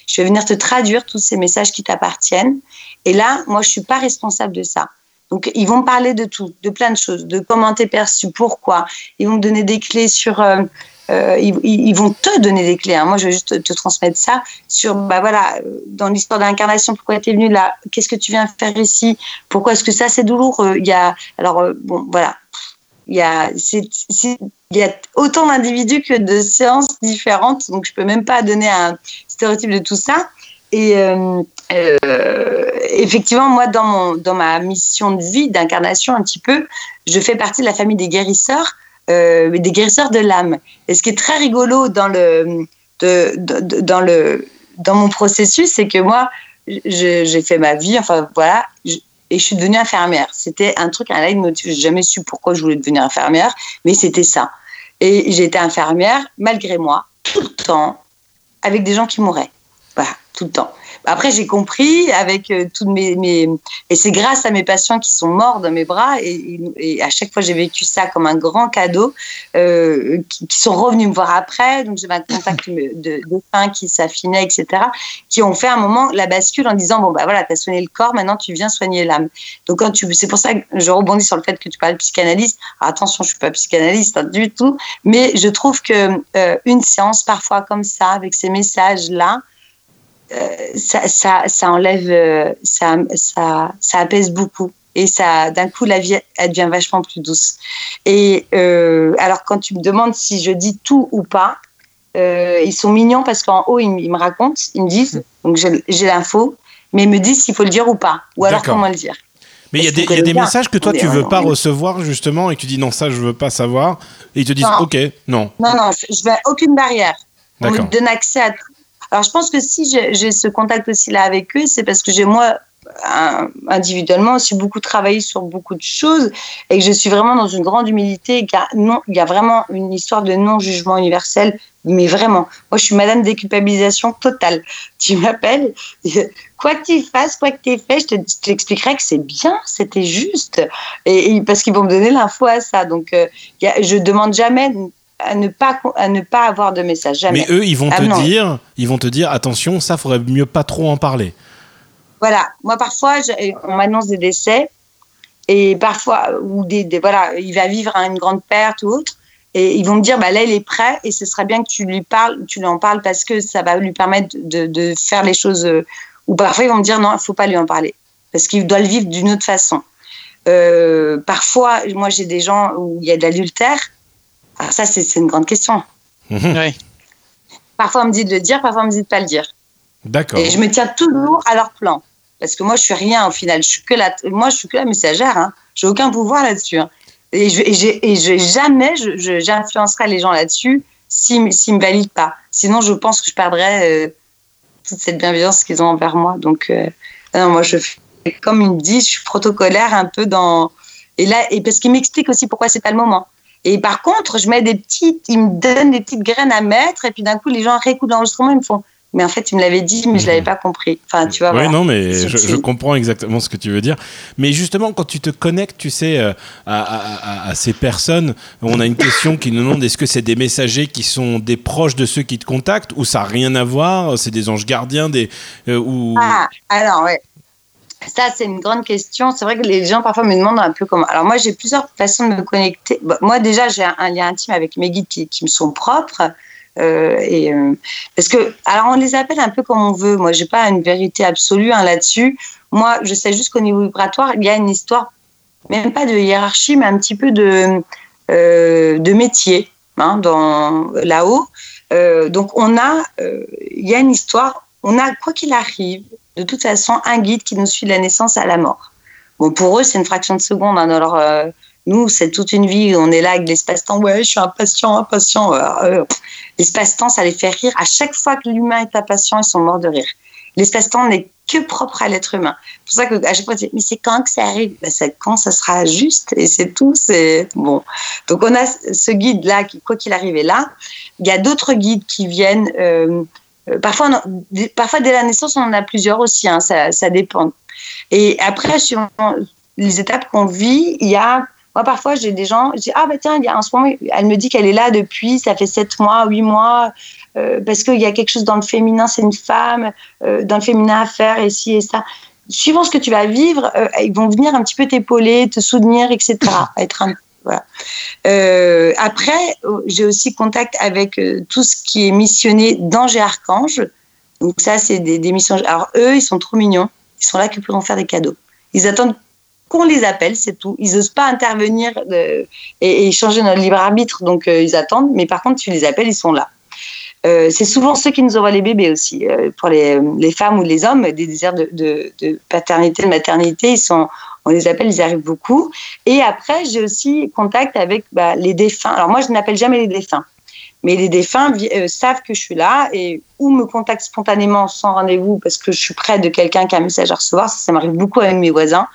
Je vais venir te traduire tous ces messages qui t'appartiennent. Et là, moi, je suis pas responsable de ça. Donc, ils vont me parler de tout, de plein de choses, de comment t'es perçu, pourquoi. Ils vont me donner des clés sur euh, euh, ils, vont te donner des clés. Hein. Moi, je vais juste te, transmettre ça sur, bah voilà, dans l'histoire d'incarnation, pourquoi tu es venu là, qu'est-ce que tu viens faire ici, pourquoi est-ce que ça c'est douloureux. Il y a, alors euh, bon, voilà, il y a, il y a autant d'individus que de séances différentes, donc je peux même pas donner un stéréotype de tout ça. Et euh, effectivement, moi, dans, mon, dans ma mission de vie, d'incarnation un petit peu, je fais partie de la famille des guérisseurs euh, des guérisseurs de l'âme. Et ce qui est très rigolo dans le, dans le, dans mon processus, c'est que moi, j'ai fait ma vie, enfin voilà, et je suis devenue infirmière. C'était un truc, un leitmotiv. J'ai jamais su pourquoi je voulais devenir infirmière, mais c'était ça. Et été infirmière malgré moi, tout le temps, avec des gens qui mouraient. Voilà, tout le temps. Après, j'ai compris avec euh, toutes mes, et c'est grâce à mes patients qui sont morts dans mes bras et, à chaque fois j'ai vécu ça comme un grand cadeau, euh, qui, sont revenus me voir après. Donc j'ai un contact de, fin qui s'affinait, etc. Qui ont fait un moment la bascule en disant bon bah voilà, t'as soigné le corps, maintenant tu viens soigner l'âme. Donc quand tu, c'est pour ça que je rebondis sur le fait que tu parles de psychanalyste. attention, je suis pas psychanalyste hein, du tout, mais je trouve que euh, une séance parfois comme ça avec ces messages là euh, ça, ça, ça, enlève, euh, ça, ça, ça apaise beaucoup. Et ça, d'un coup, la vie, elle devient vachement plus douce. Et euh, alors, quand tu me demandes si je dis tout ou pas, ils sont mignons parce qu'en haut, ils, me racontent, ils me disent, donc j'ai l'info, mais ils me disent s'il faut le dire ou pas, ou alors comment le dire. Mais il y a des, y a des messages que toi tu veux pas recevoir justement et que tu dis non ça je veux pas savoir et ils te disent ok non. Non non je veux aucune barrière. On me donne accès à tout alors, je pense que si j'ai ce contact aussi là avec eux, c'est parce que j'ai moi individuellement aussi beaucoup travaillé sur beaucoup de choses et que je suis vraiment dans une grande humilité. Il y a, vraiment une histoire de non-jugement universel, mais vraiment. Moi, je suis madame déculpabilisation totale. [LAUGHS] Tu m'appelles, [LAUGHS] quoi que tu fasses, quoi que tu aies fait, je t'expliquerai que c'est bien, c'était juste. Et, parce qu'ils vont me donner l'info à ça. Donc, euh, y a, je demande jamais à ne pas à ne pas avoir de message jamais. Mais eux ils vont ah, te dire ils vont te dire attention ça faudrait mieux pas trop en parler. Voilà moi parfois on m'annonce des décès et parfois ou des, voilà il va vivre une grande perte ou autre Et ils vont me dire, bah là, il est prêt et ce serait bien que tu lui parles, tu lui en parles parce que ça va lui permettre de, de faire les choses. Euh, ou parfois, ils vont me dire, non, il faut pas lui en parler parce qu'il doit le vivre d'une autre façon. Euh, parfois, moi, j'ai des gens où il y a de l'adultère. Alors ça, c'est une grande question. Oui. Parfois, on me dit de le dire, parfois, on me dit de pas le dire. D'accord. Et je me tiens toujours à leur plan. Parce que moi, je suis rien au final. Je suis que la, moi, je suis que la messagère. Hein. J'ai aucun pouvoir là-dessus. hein. Et, je, et, je- jamais je- je- j'influencerai les gens là-dessus s'ils s'ils me valident pas. Sinon, je pense que je perdrais euh, toute cette bienveillance qu'ils ont envers moi. Donc, euh, non, moi, je fais comme ils me disent, je suis protocolaire un peu dans. Et là, et parce qu'ils m'expliquent aussi pourquoi c'est pas le moment. Et par contre, je mets des petites, ils me donnent des petites graines à mettre, et puis d'un coup, les gens réécoutent l'enregistrement, ils me font, mais en fait, tu me l'avais dit, mais je l'avais pas compris. Enfin, tu vois. Oui, voilà. non, mais je, comprends exactement ce que tu veux dire. Mais justement, quand tu te connectes, tu sais, euh, à, à- à- à ces personnes, on a une question qui nous demande est-ce que c'est des messagers qui sont des proches de ceux qui te contactent ou ça n'a rien à voir C'est des anges gardiens des, euh, ou... Ah, alors, ouais. Ça, c'est une grande question. C'est vrai que les gens parfois me demandent un peu comment. Alors, moi, j'ai plusieurs façons de me connecter. Moi, déjà, j'ai un, lien intime avec mes guides qui, me sont propres. Euh, et, euh, parce que, alors, on les appelle un peu comme on veut. Moi, j'ai pas une vérité absolue hein, là-dessus. Moi, je sais juste qu'au niveau vibratoire, il y a une histoire, même pas de hiérarchie, mais un petit peu de, euh, de métier hein, là-haut. Donc, on a, il y a une histoire, on a, quoi qu'il arrive, de toute façon, un guide qui nous suit de la naissance à la mort. Bon, pour eux, c'est une fraction de seconde. Hein, alors, euh, nous, c'est toute une vie. On est là avec l'espace-temps. Ouais, je suis impatient, impatient. Euh, euh, l'espace-temps, ça les fait rire. À chaque fois que l'humain est impatient, ils sont morts de rire. L'espace-temps n'est que propre à l'être humain. C'est pour ça qu'à chaque fois, mais c'est quand que ça arrive? Ben, quand ça sera juste et c'est tout. C'est bon. Donc, on a ce guide-là qui, quoi qu'il arrive, est là. Il y a d'autres guides qui viennent. Parfois, en- d- parfois, dès la naissance, on en a plusieurs aussi. hein, ça, ça dépend. Et après, suivant les étapes qu'on vit, il y a. Moi, parfois, j'ai des gens, je dis Ah, bah tiens, il y a ce moment, elle me dit qu'elle est là depuis, ça fait sept mois, huit mois, euh, parce qu'il y a quelque chose dans le féminin, c'est une femme, euh, dans le féminin à faire, et ci et ça. Suivant ce que tu vas vivre, euh, ils vont venir un petit peu t'épauler, te soutenir, etc. Être un, Euh, après, j'ai aussi contact avec euh, tout ce qui est missionné d'anges et archanges. Donc ça, c'est des, missions. Alors eux, ils sont trop mignons. Ils sont là que pour en faire des cadeaux. Ils attendent qu'on les appelle, c'est tout. Ils n'osent pas intervenir euh, et, changer notre libre arbitre, donc ils attendent. Mais par contre, tu les appelles, ils sont là. C'est souvent ceux qui nous envoient les bébés aussi. Pour les, femmes ou les hommes, des désirs de, de, de paternité, de maternité, ils sont, on les appelle, ils arrivent beaucoup. Et après, j'ai aussi contact avec bah, les défunts. Alors moi, je n'appelle jamais les défunts. Mais les défunts euh, savent que je suis là et ou me contactent spontanément sans rendez-vous parce que je suis près de quelqu'un qui a un message à recevoir. Ça, m'arrive beaucoup avec mes voisins.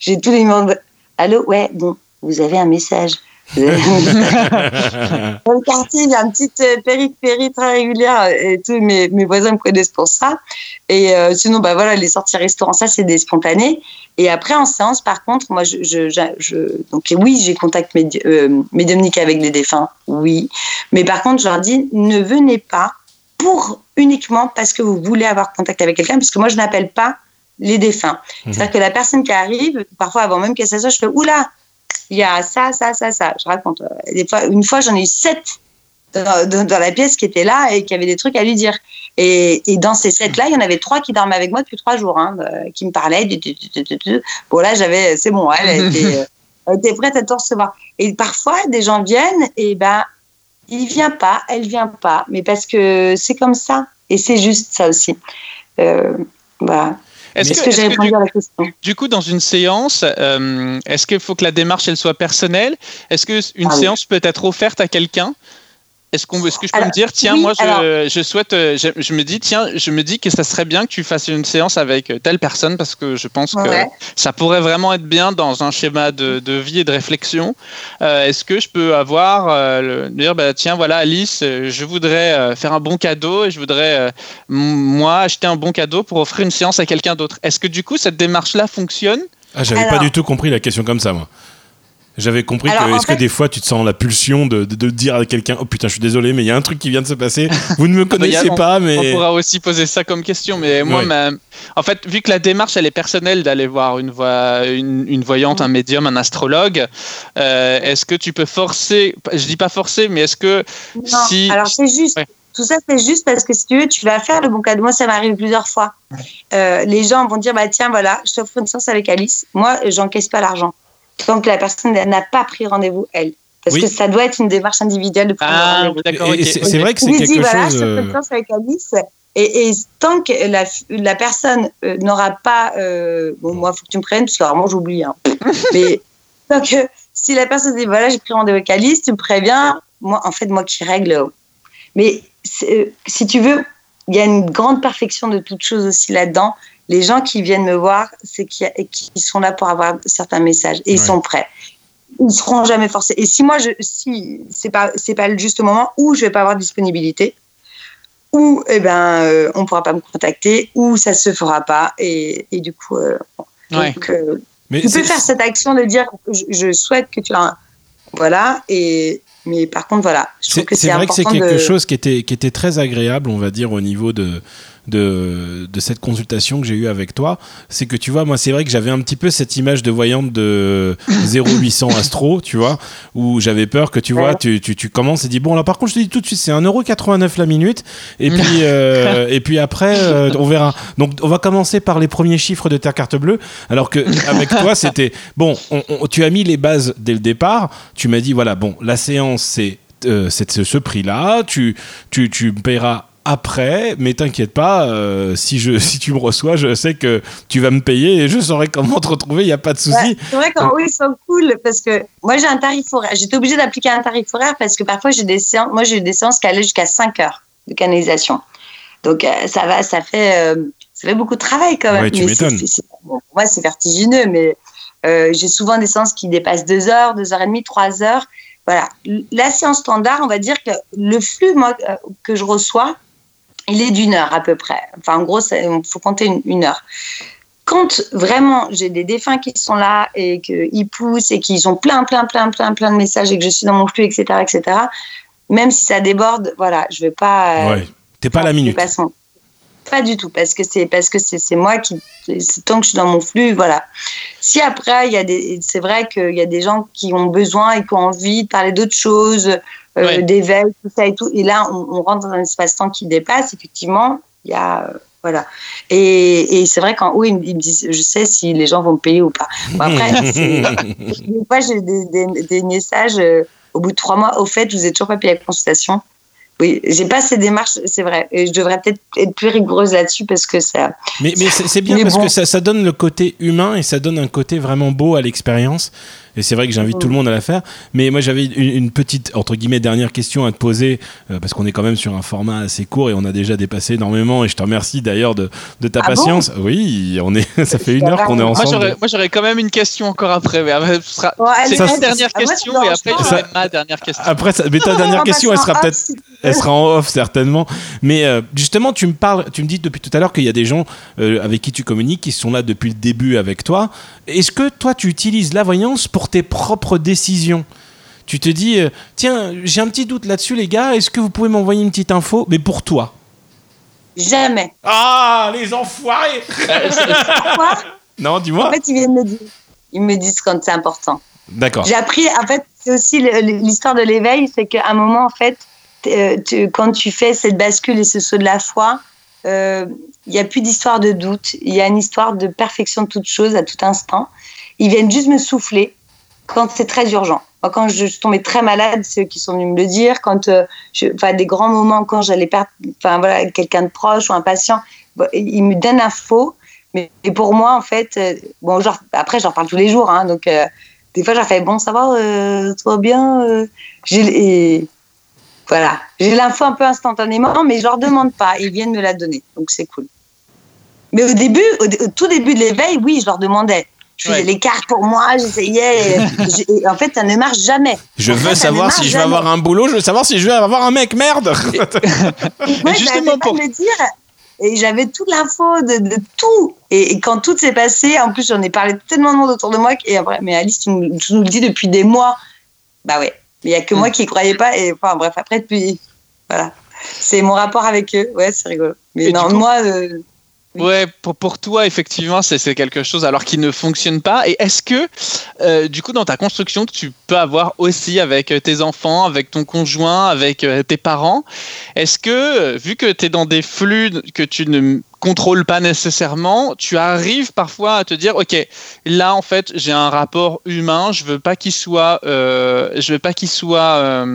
J'ai tous les numéros. Allô, ouais, bon, vous avez un message. [LAUGHS] Dans le quartier, il y a une petite euh, périphérie très régulière et tous mes, mes voisins me connaissent pour ça. Et euh, sinon, bah voilà, les sorties restaurants, ça, c'est des spontanés. Et après, en séance, par contre, moi, je, je, je- je- donc oui, j'ai contact médi euh, médiumnique avec les défunts, oui. Mais par contre, je leur dis, ne venez pas pour uniquement parce que vous voulez avoir contact avec quelqu'un, parce que moi, je n'appelle pas les défunts. Mhm. C'est-à-dire que la personne qui arrive, parfois avant même qu'elle s'assoie, je fais, oula, il y a ça, ça, ça, ça. Je raconte. euh, Des fois, une fois, j'en ai eu sept dans, dans- dans la pièce qui étaient là et qui avaient des trucs à lui dire. Et, et dans ces sept-là, il y en avait trois qui dormaient avec moi depuis trois jours, hein, euh, qui me parlaient. du- du- du- du- du- Bon, là, j'avais, c'est bon, elle était, [LAUGHS] euh, elle était prête à te recevoir. Et parfois, des gens viennent et ben, il vient pas, elle vient pas, mais parce que c'est comme ça. Et c'est juste ça aussi. Euh, voilà. Est-ce que, du, à la question? Du coup, dans une séance, euh, est-ce qu'il faut que la démarche elle soit personnelle? Est-ce que une Ah oui. séance peut être offerte à quelqu'un? Est-ce qu'on, est-ce que je peux Alors, me dire, tiens, oui, moi, je, alors- je souhaite, euh, je, je me dis, tiens, je me dis que ça serait bien que tu fasses une séance avec telle personne parce que je pense que Ouais. ça pourrait vraiment être bien dans un schéma de, de vie et de réflexion. Euh, est-ce que je peux avoir, euh, le, dire, bah, tiens, voilà, Alice, euh, je voudrais euh, faire un bon cadeau et je voudrais, euh, moi, acheter un bon cadeau pour offrir une séance à quelqu'un d'autre. Est-ce que du coup, cette démarche-là fonctionne? Ah, j'avais pas du tout compris la question comme ça, moi. J'avais compris que est-ce que des fois tu te sens la pulsion de, de, dire à quelqu'un oh putain je suis désolé mais il y a un truc qui vient de se passer [LAUGHS] vous ne me connaissez pas mais on pourra aussi poser ça comme question mais moi en fait vu que la démarche elle est personnelle d'aller voir une, voix, une, voyante un médium un astrologue euh, est-ce que tu peux forcer je dis pas forcer mais est-ce que non, si alors c'est juste Tout ça, c'est juste parce que si tu veux, tu vas faire le bon cadeau. Moi, ça m'arrive plusieurs fois. Euh, les gens vont dire, bah tiens, voilà, je t'offre une séance avec Alice. Moi, j'encaisse pas l'argent tant que la personne n'a pas pris rendez-vous, elle. Parce que ça doit être une démarche individuelle de prendre ah, rendez-vous. D'accord, C'est vrai que c'est quelque dit, voilà, chose... Je fais avec Alice. Et, et, tant que la, la personne euh, n'aura pas... Euh, bon, moi, il faut que tu me prennes, parce que vraiment, j'oublie. Hein. [LAUGHS] Mais donc, euh, si la personne dit, voilà, j'ai pris rendez-vous avec Alice, tu me préviens, moi, en fait, moi qui règle. Mais si tu veux, il y a une grande perfection de toutes choses aussi là-dedans les gens qui viennent me voir, c'est qu'ils sont là pour avoir certains messages et ils sont prêts. Ils ne seront jamais forcés. Et si moi, je, si c'est pas c'est pas le juste moment où je vais pas avoir de disponibilité, ou eh ben euh, on pourra pas me contacter, ou ça se fera pas et, et du coup, euh, donc, euh, mais tu peux faire cette action de dire je, je souhaite que tu as voilà et mais par contre voilà, c'est vrai que c'est quelque chose qui était qui était très agréable, on va dire au niveau de de, de cette consultation que j'ai eue avec toi, c'est que tu vois, moi, c'est vrai que j'avais un petit peu cette image de voyante de 0800 Astro, tu vois, où j'avais peur que tu vois, tu, tu, tu, commences et dis, bon, là, par contre, je te dis tout de suite, c'est 1,89€ la minute, et puis, [LAUGHS] euh, et puis après, euh, on verra. Donc, on va commencer par les premiers chiffres de ta carte bleue, alors que avec toi, [LAUGHS] c'était, bon, tu as mis les bases dès le départ, tu m'as dit, voilà, bon, la séance, c'est euh, c'est ce prix-là, tu, tu, tu paieras après, mais t'inquiète pas, euh, si, je, [LAUGHS] si tu me reçois, je sais que tu vas me payer et je saurai comment te retrouver, il n'y a pas de souci. c'est vrai qu'en oui, ils sont cool parce que moi j'ai un tarif horaire. J'étais obligée d'appliquer un tarif horaire parce que parfois j'ai des séances, moi j'ai des séances qui allaient jusqu'à 5 heures de canalisation. Donc euh, ça va, ça fait, euh, ça fait beaucoup de travail quand même. Ouais, tu m'étonnes. moi c'est vertigineux, mais j'ai souvent des séances qui dépassent 2 heures, 2 heures et demie, 3 heures. Voilà. La séance standard, on va dire que le flux moi, que je reçois, il est d'une heure à peu près. Enfin, en gros, il faut compter une, heure. Quand vraiment j'ai des défunts qui sont là et qu'ils poussent et qu'ils ont plein, plein, plein, plein, plein de messages et que je suis dans mon flux, etc., etc., même si ça déborde, voilà, je vais pas. Euh, ouais. T'es pas à la minute. Pas du tout, parce que c'est parce que c'est moi qui tant que je suis dans mon flux, voilà. Si après il y a des, c'est vrai qu'il y a des gens qui ont besoin et qui ont envie de parler d'autres choses, euh, d'éveil, tout ça et tout. Et là, on, rentre dans un espace-temps qui dépasse. Effectivement, il y a. Euh, voilà. Et, et c'est vrai qu'en haut, ils, me disent Je sais si les gens vont me payer ou pas. Bon, après, [LAUGHS] moi, j'ai des, des, des, messages euh, au bout de trois mois. Au fait, je vous ai toujours pas payé la consultation. Oui, j'ai pas ces démarches, c'est vrai. Et je devrais peut-être être plus rigoureuse là-dessus parce que ça. Mais, mais c'est bien parce que ça, ça, donne le côté humain et ça donne un côté vraiment beau à l'expérience. Et c'est vrai que j'invite tout le monde à la faire. Mais moi, j'avais une, petite, entre guillemets, dernière question à te poser, euh, parce qu'on est quand même sur un format assez court et on a déjà dépassé énormément. Et je te remercie d'ailleurs de, de, ta ah patience. oui, on est, [LAUGHS] ça fait une heure qu'on est ensemble. Moi, j'aurais quand même une question encore après. Mais sera, c'est ma dernière question et après, j'aurai ma dernière question. Après, mais ta dernière question, elle sera peut-être, elle sera en off certainement. Mais euh, justement, tu me parles, tu me dis depuis tout à l'heure qu'il y a des gens euh, avec qui tu communiques qui sont là depuis le début avec toi. Est-ce que toi, tu utilises la voyance pour tes propres décisions. Tu te dis, euh, tiens, j'ai un petit doute là-dessus, les gars, est-ce que vous pouvez m'envoyer une petite info Mais pour toi? Jamais. Ah, les enfoirés [LAUGHS] Pourquoi? Non, dis-moi. En fait, ils viennent me dire. Ils me disent quand c'est important. D'accord. J'ai appris, en fait, c'est aussi l'histoire de l'éveil, c'est qu'à un moment, en fait, euh, quand tu fais cette bascule et ce saut de la foi, euh, il n'y a plus d'histoire de doute, il y a une histoire de perfection de toute chose à tout instant. Ils viennent juste me souffler quand c'est très urgent. quand je suis tombée très malade, ceux qui sont venus me le dire. Quand, euh, je, des grands moments quand j'allais perdre, enfin voilà, quelqu'un de proche ou un patient, ils me donnent info. Mais pour moi, en fait, euh, bon, genre, après, j'en parle tous les jours, hein, donc euh, des fois, j'en fais bon, ça va, euh, va bien. j'ai, voilà, l'info un peu instantanément, mais je leur demande pas, ils viennent me la donner, donc c'est cool. Mais au début, au, tout début de l'éveil, oui, je leur demandais. Je faisais les cartes pour moi, j'essayais. [LAUGHS] en fait, ça ne marche jamais. Je veux savoir si je vais avoir un boulot, je veux savoir si je vais avoir un mec, merde [LAUGHS] Moi, justement pour. Me dire, et j'avais toute l'info de, de, tout. Et, quand tout s'est passé, en plus, j'en ai parlé tellement de monde autour de moi. Et après, mais Alice, tu nous, nous le dis depuis des mois. Bah ouais, il n'y a que moi qui ne croyais pas. Et enfin, bref, après, depuis. Voilà. C'est mon rapport avec eux. Ouais, c'est rigolo. Mais non, moi. Euh, Ouais, pour, pour toi, effectivement, c'est quelque chose alors qui ne fonctionne pas. Et est-ce que, euh, du coup, dans ta construction tu peux avoir aussi avec euh, tes enfants, avec ton conjoint, avec euh, tes parents, est-ce que, vu que tu es dans des flux que tu ne contrôles pas nécessairement, tu arrives parfois à te dire, OK, là, en fait, j'ai un rapport humain, je veux pas qu'il soit, je veux pas qu'il soit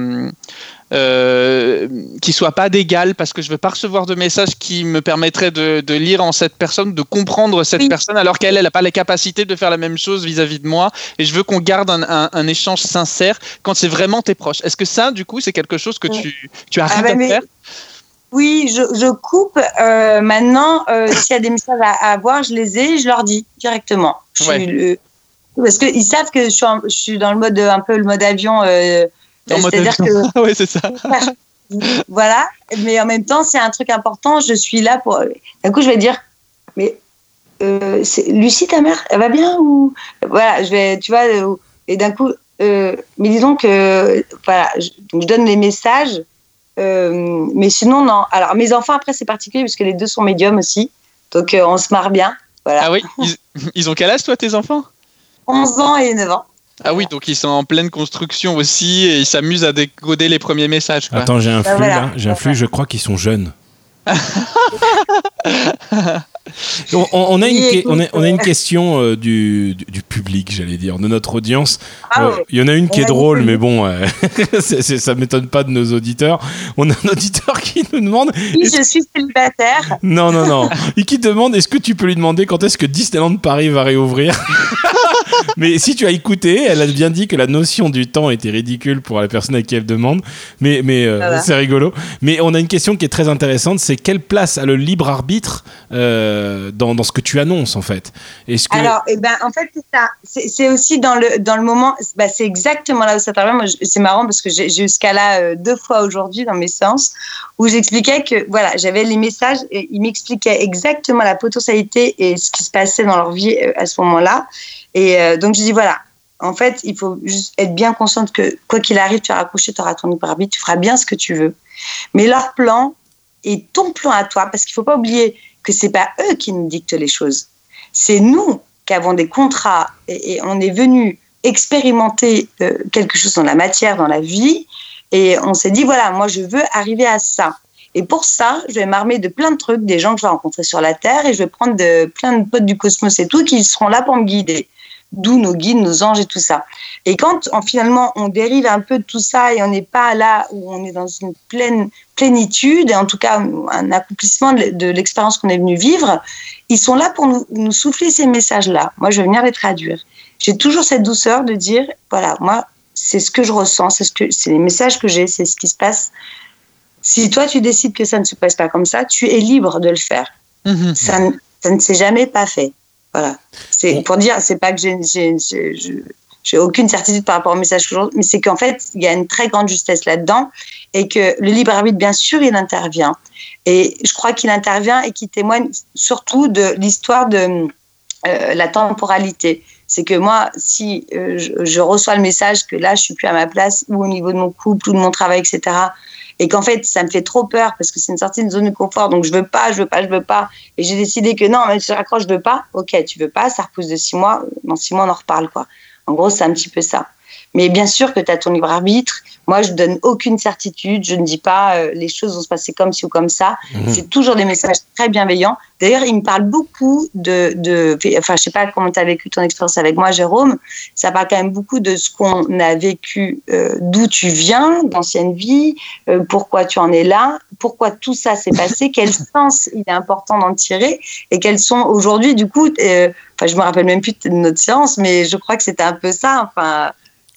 euh, qui soit pas d'égal parce que je veux pas recevoir de messages qui me permettraient de, de lire en cette personne, de comprendre cette personne alors qu'elle n'a pas la capacité de faire la même chose vis-à-vis de moi et je veux qu'on garde un, un, échange sincère quand c'est vraiment tes proches. Est-ce que ça, du coup, c'est quelque chose que tu, tu arrives ah bah, à faire? Oui, je, je coupe. Euh, maintenant, euh, s'il y a des messages à, avoir, je les ai, je leur dis directement. Je parce qu'ils savent que je suis, je suis, dans le mode un peu le mode avion. Euh, c'est-à-dire que. [LAUGHS] oui, c'est ça. [LAUGHS] voilà, mais en même temps, c'est un truc important. Je suis là pour. D'un coup, je vais dire, mais euh, Lucie, ta mère, elle va bien ou voilà, je vais, tu vois, euh, et d'un coup, euh, mais disons que voilà, je, donc je donne les messages, mais sinon non. Alors mes enfants après c'est particulier parce que les deux sont médiums aussi, donc on se marre bien. Voilà. Ah oui, [LAUGHS] ils, ils ont quel âge toi tes enfants? 11 ans et 9 ans. Ah oui, donc ils sont en pleine construction aussi et ils s'amusent à décoder les premiers messages. Attends, j'ai un bah flux là, j'ai un flux, je crois qu'ils sont jeunes. [LAUGHS] on, a une, on, a, une question euh, du, du, public, j'allais dire, de notre audience. Ah euh, il y en a une qui est drôle, mais bon, euh, [LAUGHS] ça m'étonne pas de nos auditeurs. On a un auditeur qui nous demande. Oui, je suis célibataire. Non, non, non. Et qui demande est-ce que tu peux lui demander quand est-ce que Disneyland Paris va réouvrir? [LAUGHS] mais si tu as écouté, elle a bien dit que la notion du temps était ridicule pour la personne à qui elle demande. Mais, mais euh, c'est rigolo. Mais on a une question qui est très intéressante c'est quelle place a le libre arbitre euh, dans, dans, ce que tu annonces, en fait? Est-ce que... Alors, eh ben, en fait, c'est ça. C'est aussi dans le, dans le moment, bah, c'est exactement là où ça t'arrive. Moi, c'est marrant parce que j'ai eu ce cas-là euh, deux fois aujourd'hui dans mes séances où j'expliquais que voilà, j'avais les messages et ils m'expliquaient exactement la potentialité et ce qui se passait dans leur vie à ce moment-là. Et euh, donc, je dis, voilà, en fait, il faut juste être bien consciente que quoi qu'il arrive, tu as raccroché, tu auras ton libre arbitre, tu feras bien ce que tu veux. Mais leur plan est ton plan à toi, parce qu'il ne faut pas oublier que ce n'est pas eux qui nous dictent les choses. C'est nous qui avons des contrats et, on est venu expérimenter euh, quelque chose dans la matière, dans la vie, et on s'est dit, voilà, moi, je veux arriver à ça. Et pour ça, je vais m'armer de plein de trucs, des gens que je vais rencontrer sur la Terre, et je vais prendre de, plein de potes du cosmos et tout qui seront là pour me guider d'où nos guides, nos anges et tout ça. Et quand finalement on dérive un peu de tout ça et on n'est pas là où on est dans une pleine plénitude, et en tout cas un accomplissement de, l'expérience qu'on est venu vivre, ils sont là pour nous, nous souffler ces messages-là. Moi, je vais venir les traduire. J'ai toujours cette douceur de dire, voilà, moi, c'est ce que je ressens, c'est ce que, c'est les messages que j'ai, c'est ce qui se passe. Si toi, tu décides que ça ne se passe pas comme ça, tu es libre de le faire. Mm-hmm. Ça, ça ne s'est jamais pas fait. Voilà. C'est pour dire, c'est pas que j'ai aucune certitude par rapport au message que mais c'est qu'en fait, il y a une très grande justesse là-dedans et que le libre arbitre, bien sûr, il intervient. Et je crois qu'il intervient et qu'il témoigne surtout de l'histoire de euh, la temporalité. C'est que moi, si euh, je, je, reçois le message que là, je suis plus à ma place, ou au niveau de mon couple, ou de mon travail, etc., et qu'en fait ça me fait trop peur parce que c'est une sortie de zone de confort. Donc je veux pas je veux pas je veux pas. Et j'ai décidé que non même si je raccroche je veux pas. Ok tu veux pas ça repousse de six mois. Dans six mois on en reparle quoi. En gros c'est un petit peu ça mais bien sûr que tu as ton libre arbitre. Moi, je donne aucune certitude. Je ne dis pas euh, les choses vont se passer comme ci ou comme ça. Mhm. C'est toujours des messages très bienveillants. D'ailleurs, il me parle beaucoup de, de enfin, je sais pas comment tu as vécu ton expérience avec moi, Jérôme. Ça parle quand même beaucoup de ce qu'on a vécu, euh, d'où tu viens, d'ancienne vie, euh, pourquoi tu en es là, pourquoi tout ça s'est passé, [LAUGHS] quel sens il est important d'en tirer et quels sont aujourd'hui, du coup, enfin, je me rappelle même plus de notre séance, mais je crois que c'était un peu ça. Enfin,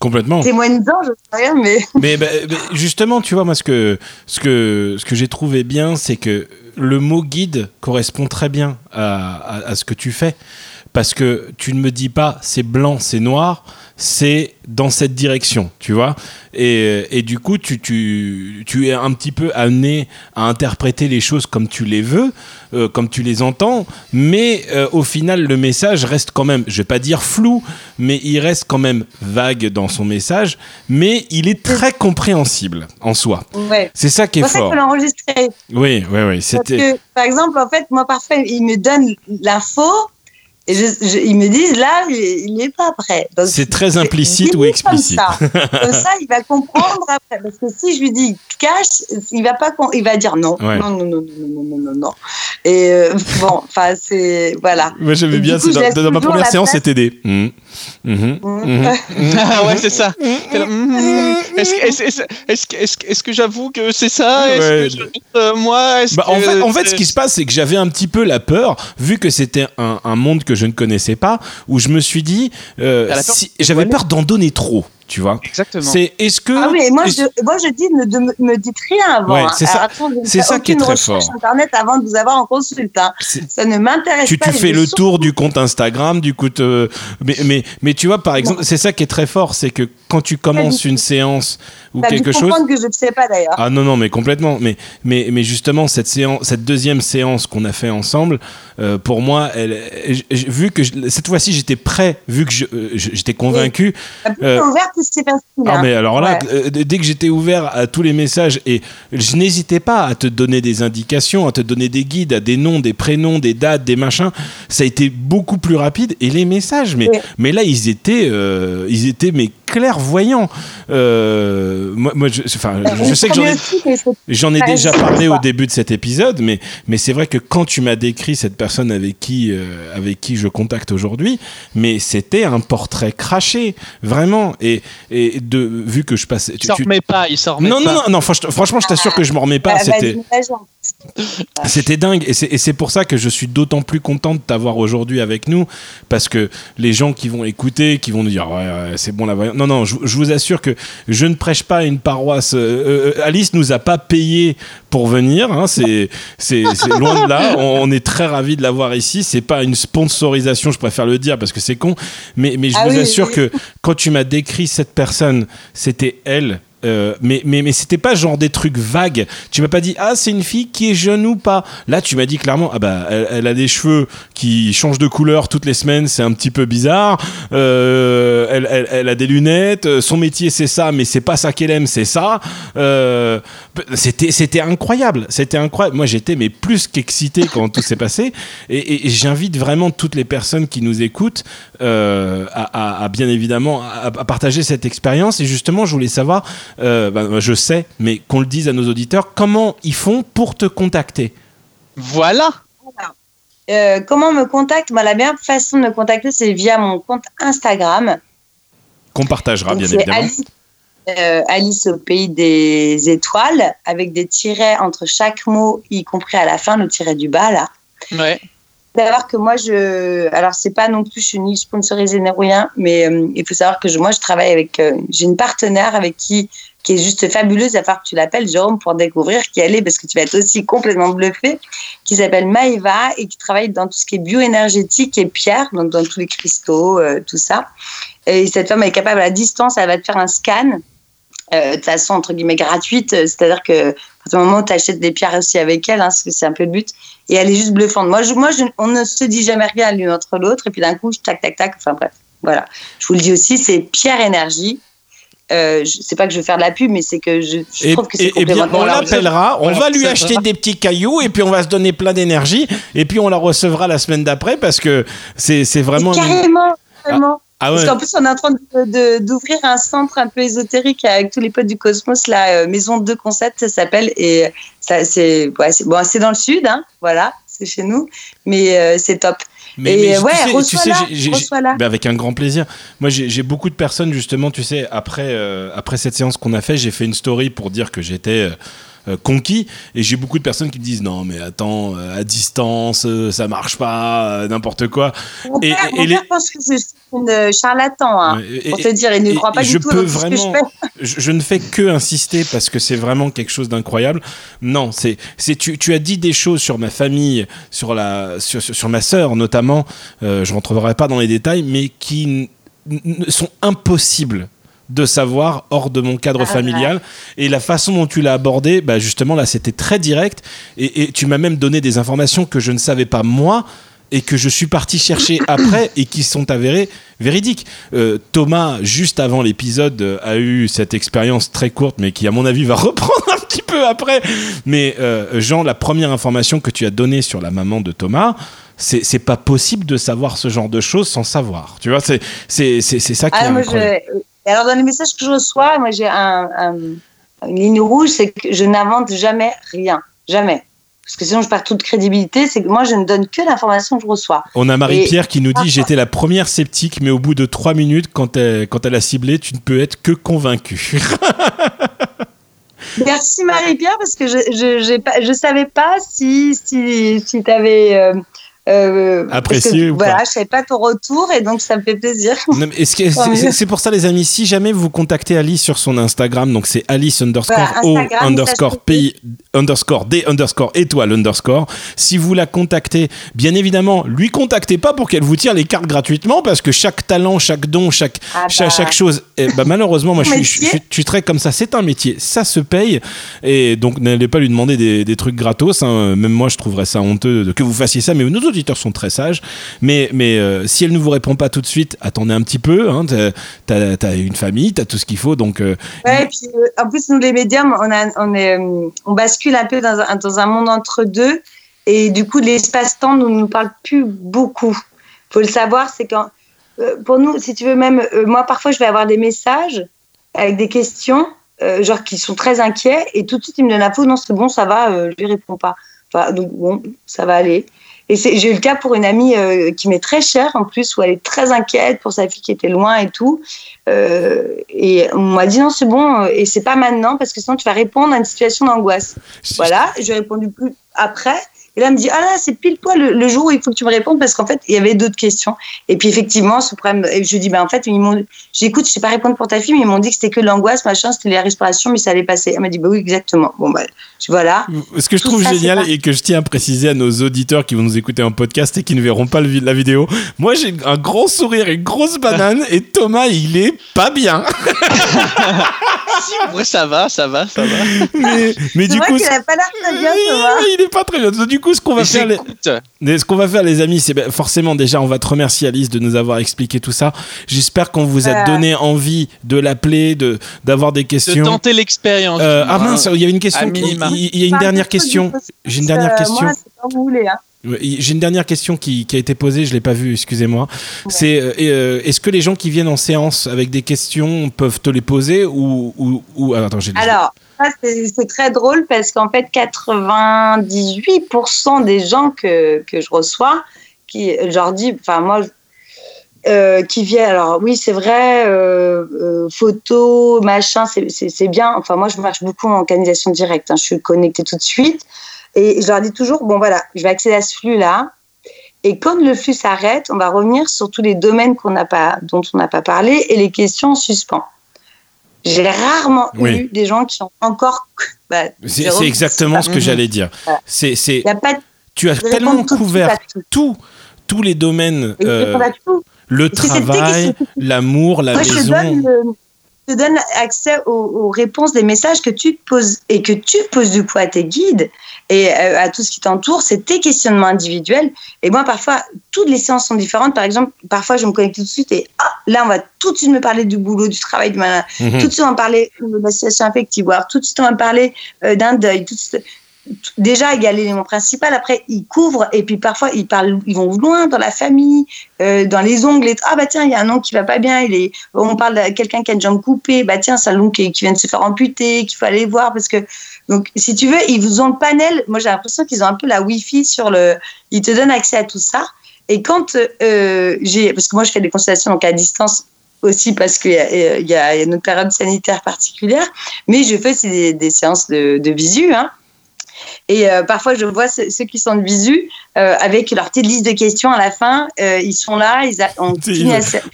Complètement. Témoigne-en, je sais rien, mais. [LAUGHS] mais, bah, justement, tu vois, moi, ce que, ce que, ce que j'ai trouvé bien, c'est que le mot guide correspond très bien à, à, ce que tu fais parce que tu ne me dis pas c'est blanc, c'est noir, c'est dans cette direction, tu vois. Et, et, du coup, tu, tu, tu, es un petit peu amené à interpréter les choses comme tu les veux, euh, comme tu les entends, mais euh, au final, le message reste quand même, je vais pas dire flou, mais il reste quand même vague dans son message, mais il est très compréhensible en soi. Ouais. C'est ça qui est fort. l'enregistrer. Oui, oui, oui. Parce C'était. que, par exemple, en fait, moi, parfois, ils me donnent l'info je, je- ils me disent là, il n'est pas prêt. C'est très implicite ou comme explicite. ça. Comme ça, il va comprendre après. Parce que si je lui dis cache, il va pas, il va dire non, Ouais. non, non, non, non, non, non, non. Et euh, bon, enfin, c'est voilà. Moi, j'aimais bien. coup, dans, dans ma première séance, c'était des. Mhm. Mhm. Mhm. Ah ouais, c'est ça. Est-ce que- j'avoue que c'est ça? Est-ce Ouais. que je- euh, moi? Bah, en, fait, en fait, c'est- ce qui se passe, c'est que j'avais un petit peu la peur, vu que c'était un, un monde que je ne connaissais pas, où je me suis dit, euh, si- j'avais peur d'en donner trop, tu vois? Exactement. C'est est-ce que Ah oui, et moi, je, moi, je dis ne, de, me- dites rien avant. Ouais, hein. c'est ça- c'est ça qui est très fort. Internet avant de vous avoir en consulte. hein. Ça ne m'intéresse tu, pas. tu fais le tour du compte Instagram, du coup, te- mais, mais, mais tu vois, par exemple, c'est ça qui est très fort, c'est que quand tu commences une séance ou T'as dû quelque chose, que je ne sais pas d'ailleurs. Ah non, non, mais complètement. Mais, mais, mais justement, cette, séance, cette deuxième séance qu'on a fait ensemble, euh, pour moi, elle, vu que je- cette fois-ci j'étais prêt, vu que je- euh, j'étais convaincu. Euh, c'est facile. Ah, hein. mais alors là, Ouais. euh, dès que j'étais ouvert à tous les messages, et je n'hésitais pas à te donner des indications, à te donner des guides, à des noms, des prénoms, des dates, des machins, ça a été beaucoup plus rapide. Et les messages, mais, Oui. mais là, ils étaient, euh, ils étaient mais clairvoyants. Euh, moi, moi, je, enfin, je, je sais que j'en ai. Déjà parlé au début de cet épisode, mais, mais c'est vrai que quand tu m'as décrit cette personne avec qui, euh, avec qui je contacte aujourd'hui, mais c'était un portrait craché, vraiment. Et, et de, vu que je passais. Il tu- s'en tu- remet pas, il s'en remet non, pas. non, non, non, franch- franchement, je t'assure que je m'en remets pas. Bah, C'était. C'était dingue et c'est- pour ça que je suis d'autant plus content de t'avoir aujourd'hui avec nous parce que les gens qui vont écouter, qui vont nous dire ouais, ouais, c'est bon la. Non non, je, je vous assure que je ne prêche pas une paroisse. euh, euh, Alice nous a pas payé pour venir, hein, c'est c'est [LAUGHS] loin de là. On, on est très ravis de l'avoir ici. C'est pas une sponsorisation, je préfère le dire parce que c'est con. Mais mais je Ah vous oui, assure oui. que quand tu m'as décrit cette personne, c'était elle. Euh, mais mais, mais c'était pas genre des trucs vagues. Tu m'as pas dit ah c'est une fille qui est jeune ou pas. Là tu m'as dit clairement ah bah elle, a des cheveux qui changent de couleur toutes les semaines, c'est un petit peu bizarre. Euh, elle, elle, a des lunettes. euh, Son métier c'est ça, mais c'est pas ça qu'elle aime, c'est ça. C'était c'était incroyable. C'était incroyable. Moi j'étais mais plus qu'excité [LAUGHS] quand tout s'est passé. Et, j'invite vraiment toutes les personnes qui nous écoutent à, bien évidemment à partager cette expérience. Et justement, je voulais savoir, euh, ben, je sais, mais qu'on le dise à nos auditeurs, comment ils font pour te contacter Voilà. Euh, comment on me contacte? Moi, la meilleure façon de me contacter, c'est via mon compte Instagram. Qu'on partagera Donc, bien évidemment. Alice, euh, Alice au pays des étoiles, avec des tirets entre chaque mot, y compris à la fin, le tiret du bas, là. Ouais. Savoir que moi, je. Alors, c'est pas non plus, je suis ni sponsorisée ni rien, mais euh, il faut savoir que moi, je travaille avec. euh, J'ai une partenaire avec qui, qui est juste fabuleuse, à part que tu l'appelles, Jérôme, pour découvrir qui elle est, parce que tu vas être aussi complètement bluffé, qui s'appelle Maëva et qui travaille dans tout ce qui est bioénergétique et pierre, donc dans tous les cristaux, euh, tout ça. Et cette femme est capable à distance, elle va te faire un scan. Euh, de façon entre guillemets gratuite, c'est-à-dire que à partir du moment où tu achètes des pierres aussi avec elle, hein, parce que c'est un peu le but, et elle est juste bluffante. Moi, je, moi je, on ne se dit jamais rien l'une entre l'autre, et puis d'un coup, je tac, tac, tac, enfin bref, voilà. Je vous le dis aussi, c'est Pierre Énergie. Euh, sais pas que je veux faire de la pub, mais c'est que je, je Et, trouve que c'est et- eh bien, complémentaire. on l'appellera, on va lui acheter va. des petits cailloux et puis on va se donner plein d'énergie et puis on la recevra la semaine d'après parce que c'est c'est vraiment. une- Carrément, carrément. Ah ouais. Parce qu'en plus, on est en train d'ouvrir un centre un peu ésotérique avec tous les potes du cosmos, la euh, Maison de Concept, ça s'appelle. Et c'est ouais, bon, c'est dans le sud, hein, voilà, c'est chez nous, mais euh, c'est top. Mais, et mais ouais, tu sais, tu sais, j'ai- reçois-la. ben, avec un grand plaisir. Moi, j'ai j'ai beaucoup de personnes, justement, tu sais, après, euh, après cette séance qu'on a fait, j'ai fait une story pour dire que j'étais. Euh, conquis. Et j'ai beaucoup de personnes qui me disent non, mais attends, euh, à distance, euh, ça marche pas, n'importe quoi. Mon et, père, mon père pense que je suis une charlatan, hein, pour te dire, il ne croit pas du je tout peux dans ce que je vraiment, fais. [LAUGHS] je, je ne fais que insister parce que c'est vraiment quelque chose d'incroyable. Non, c'est, c'est tu, tu as dit des choses sur ma famille, sur la, sur, sur, sur ma sœur notamment. Je rentrerai pas dans les détails, mais qui sont impossibles de savoir hors de mon cadre Ah, familial et la façon dont tu l'as abordé bah justement là c'était très direct et, et tu m'as même donné des informations que je ne savais pas moi et que je suis parti chercher [COUGHS] après et qui sont avérées véridiques. Euh, Thomas, juste avant l'épisode, euh, a eu cette expérience très courte, mais qui, à mon avis, va [LAUGHS] reprendre un petit peu après. Mais euh, Jean, la première information que tu as donnée sur la maman de Thomas, c'est pas possible de savoir ce genre de choses sans savoir. Tu vois, c'est ça qui Ah, est incroyable. je... Et Alors, dans les messages que je reçois, moi, j'ai un, un- une ligne rouge, c'est que je n'invente jamais rien. Jamais. Parce que sinon, je perds toute crédibilité. C'est que moi, je ne donne que l'information que je reçois. On a Marie-Pierre qui nous dit Parfois- J'étais la première sceptique, mais au bout de trois minutes, quand elle, quand elle a ciblé, tu ne peux être que convaincu. [LAUGHS] Merci Marie-Pierre, parce que je pas, je savais pas si, si, si tu avais. Euh, euh, Apprécié que, ou Voilà, pas. je savais pas ton retour et donc ça me fait plaisir. [LAUGHS] C'est- pour ça, les amis, si jamais vous contactez Alice sur son Instagram, donc c'est Alice underscore O underscore pays underscore D underscore étoile underscore. Si vous la contactez, bien évidemment, lui contactez pas pour qu'elle vous tire les cartes gratuitement parce que chaque talent, chaque don, chaque, Ah bah. chaque chose, eh bah, malheureusement, moi je suis, je, je suis très comme ça. C'est un métier, ça se paye et donc n'allez pas lui demander des, des trucs gratos. hein. Même moi, je trouverais ça honteux que vous fassiez ça, mais nos auditeurs sont très sages. Mais, mais euh, si elle ne vous répond pas tout de suite, attendez un petit peu. Hein, t'as- t'as une famille, t'as tout ce qu'il faut. Donc, euh, euh, en plus, nous les médiums, on, a, on, est, on bascule un peu dans un, dans un monde entre deux. Et du coup, l'espace-temps ne nous parle plus beaucoup. faut le savoir, c'est quand. pour nous, si tu veux, même moi, parfois, je vais avoir des messages avec des questions, genre qui sont très inquiets, et tout de suite, ils me donnent faute. Non, c'est bon, ça va, euh, je lui réponds pas. Donc, bon, ça va aller. Et c'est- j'ai eu le cas pour une amie euh, qui m'est très chère en plus, où elle est très inquiète pour sa fille qui était loin et tout. Euh, et on m'a dit non, c'est bon, euh, et c'est pas maintenant parce que sinon tu vas répondre à une situation d'angoisse. Voilà, je lui ai répondu plus après. Et là, elle me dit, ah là, c'est pile poil le, le jour où il faut que tu me répondes parce qu'en fait, il y avait d'autres questions. Et puis, effectivement, ce problème, et je lui dis, bah, en fait, ils m'ont, j'écoute, je sais pas répondre pour ta fille, mais ils m'ont dit que c'était que l'angoisse, machin, c'était les respirations, mais ça allait passer. Elle m'a dit, bah oui, exactement. Bon, bah, voilà. Ce que je Tout trouve ça, génial pas- et que je tiens à préciser à nos auditeurs qui vont nous écouter en podcast et qui ne verront pas le la vidéo, moi j'ai un grand sourire et une grosse banane et Thomas il est pas bien. [LAUGHS] [LAUGHS] Ouais, ça va, ça va, ça va. Mais, mais du vrai coup, qu'il a pas l'air très bien, il, Thomas. il est pas très bien. Du coup, ce qu'on va faire, les, j'écoute. mais ce qu'on va faire, les amis, c'est ben, forcément déjà, on va te remercier Alice de nous avoir expliqué tout ça. J'espère qu'on vous a Voilà. donné envie de l'appeler, de d'avoir des de questions. tenter l'expérience. Euh, ah mince, il y a une question. Qui-. Il y a une dernière de question. J'ai une dernière euh, question. Hein. J'ai une dernière question qui, qui a été posée, je l'ai pas vue, excusez-moi. C'est euh, euh, est-ce que les gens qui viennent en séance avec des questions peuvent te les poser ou ou, ou- ah, attends j'ai Alors, c'est très drôle parce qu'en fait, 98% des gens que, que je reçois, qui, je leur dis, enfin, moi, euh, qui viennent, alors oui, c'est vrai, euh, euh, photo, machin, c'est- bien. Enfin, moi, je marche beaucoup en canalisation directe, hein, je suis connectée tout de suite. Et je leur dis toujours, bon, voilà, je vais accéder à ce flux-là. Et quand le flux s'arrête, on va revenir sur tous les domaines dont on n'a pas parlé et les questions en suspens. J'ai rarement Oui. eu des gens qui ont encore. Bah, c'est exactement ce que j'allais dire. Voilà. C'est tu as tellement couvert tout. tout tous les domaines euh, le travail, l'amour, la Moi, je te maison. donne, te donne accès aux, aux réponses des messages que tu te poses et que tu poses du coup à tes guides et euh, à tout ce qui t'entoure. C'est tes questionnements individuels. Et moi, parfois, toutes les séances sont différentes. Par exemple, parfois, je me connecte tout de suite et ah, là, on va tout de suite me parler du boulot, du travail, du malin. Mhm. Tout de suite, on va parler de la situation affective. Tout de suite, on va parler euh, d'un deuil. Tout de suite- Déjà, il y a l'élément principal. Après, ils couvrent. Et puis, parfois, ils, parlent, ils vont loin dans la famille, euh, dans les ongles. Ah, bah tiens, il y a un ongle qui va pas bien. Il est, on parle de quelqu'un qui a une jambe coupée. Bah tiens, c'est un ongle qui, qui vient de se faire amputer, qu'il faut aller voir. Parce que, donc, si tu veux, ils vous ont le panel. Moi, j'ai l'impression qu'ils ont un peu la Wi-Fi sur le. Ils te donnent accès à tout ça. Et quand euh, j'ai. Parce que moi, je fais des consultations donc à distance aussi parce qu'il y, y, a une période sanitaire particulière, mais je fais aussi des, séances de, de visu. Hein. Et euh, parfois, je vois ceux, qui sont de visu euh, avec leur petite liste de questions à la fin. Euh, ils sont là, ils ont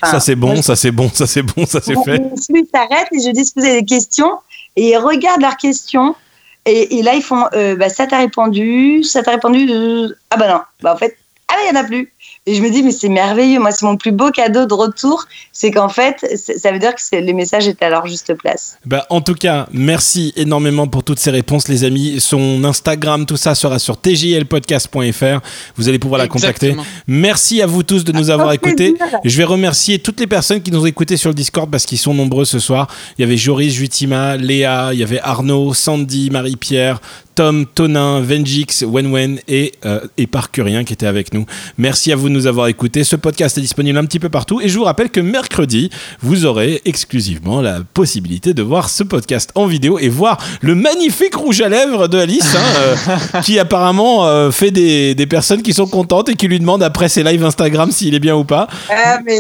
ça c'est bon, ça c'est bon, ça c'est bon, ça c'est fait. Ils s'arrêtent et je dis vous avez des questions et ils regardent leurs questions. Et, et là, ils font bah, ça t'a répondu, ça t'a répondu. Ah bah non, bah en fait, ah il n'y en a plus. Et je me dis, mais c'est merveilleux. Moi, c'est mon plus beau cadeau de retour. C'est qu'en fait, ça veut dire que les messages étaient à leur juste place. Bah, en tout cas, merci énormément pour toutes ces réponses, les amis. Son Instagram, tout ça sera sur tjlpodcast.fr. Vous allez pouvoir la contacter. Merci à vous tous de nous avoir écoutés. Je vais remercier toutes les personnes qui nous ont écoutés sur le Discord parce qu'ils sont nombreux ce soir. Il y avait Joris, Jutima, Léa, il y avait Arnaud, Sandy, Marie-Pierre, Tom, Tonin, Venjix, Wenwen et, euh, et Parcurien qui étaient avec nous. Merci à vous de nous avoir écoutés. Ce podcast est disponible un petit peu partout et je vous rappelle que mercredi, vous aurez exclusivement la possibilité de voir ce podcast en vidéo et voir le magnifique rouge à lèvres de Alice hein, euh, [LAUGHS] qui apparemment euh, fait des, des, personnes qui sont contentes et qui lui demandent après ses lives Instagram s'il est bien ou pas. Ah, mais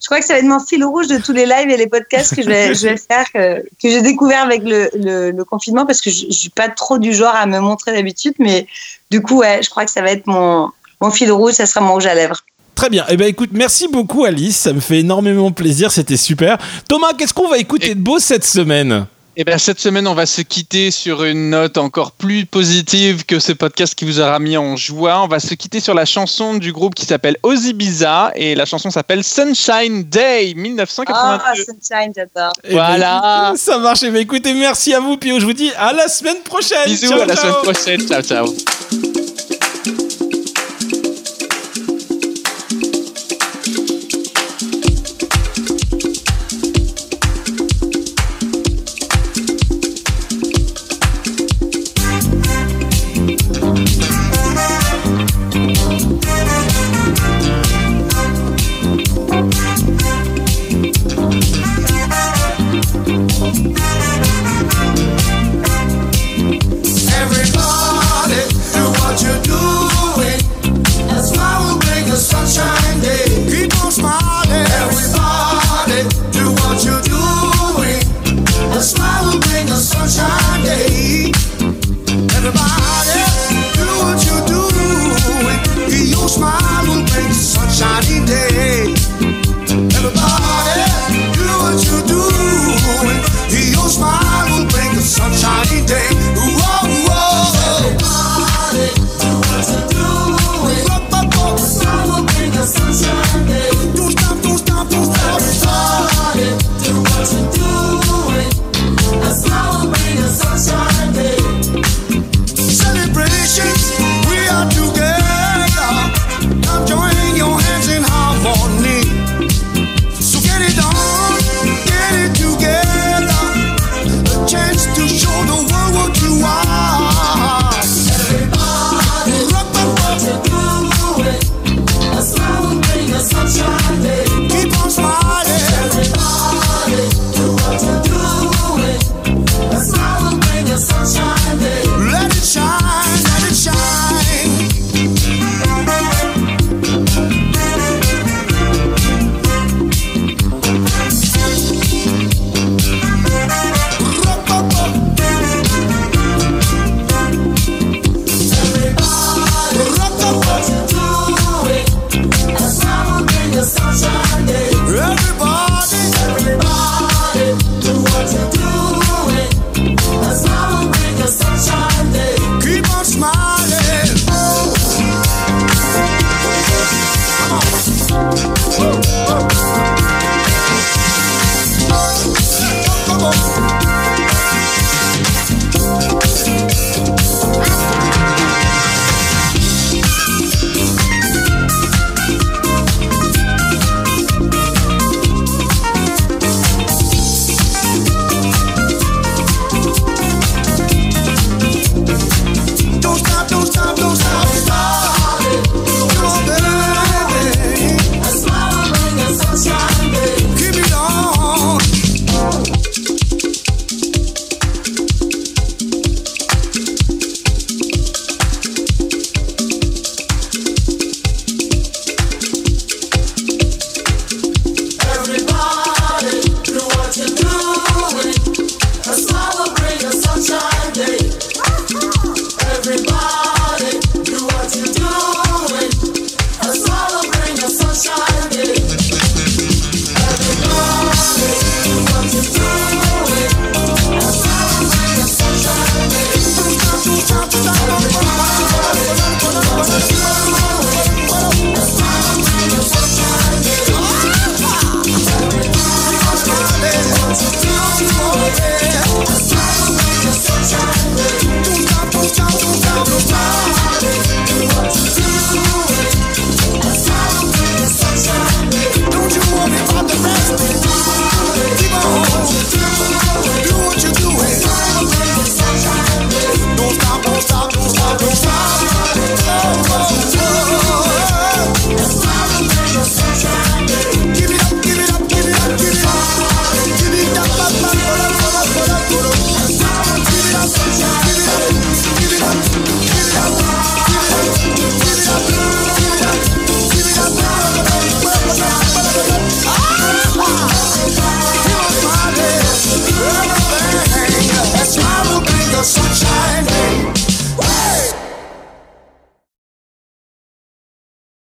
je crois que ça va être mon fil rouge de tous les lives et les podcasts que je vais, je vais faire, que, que j'ai découvert avec le, le, le, confinement parce que je, je suis pas trop du genre à me montrer d'habitude, mais du coup, ouais, je crois que ça va être mon, mon fil rouge, ça sera mon rouge à lèvres. Très bien. Eh ben écoute, merci beaucoup Alice, ça me fait énormément plaisir, c'était super. Thomas, qu'est-ce qu'on va écouter de beau cette semaine? Eh bien, cette semaine, on va se quitter sur une note encore plus positive que ce podcast qui vous aura mis en joie. On va se quitter sur la chanson du groupe qui s'appelle Ozibiza et la chanson s'appelle Sunshine Day 1982. Ah, Sunshine, j'adore. Eh ben, voilà. ça marche. Eh ben, écoutez, merci à vous, Pio. Je vous dis à la semaine prochaine. Bisous, à la semaine prochaine. Ciao, ciao.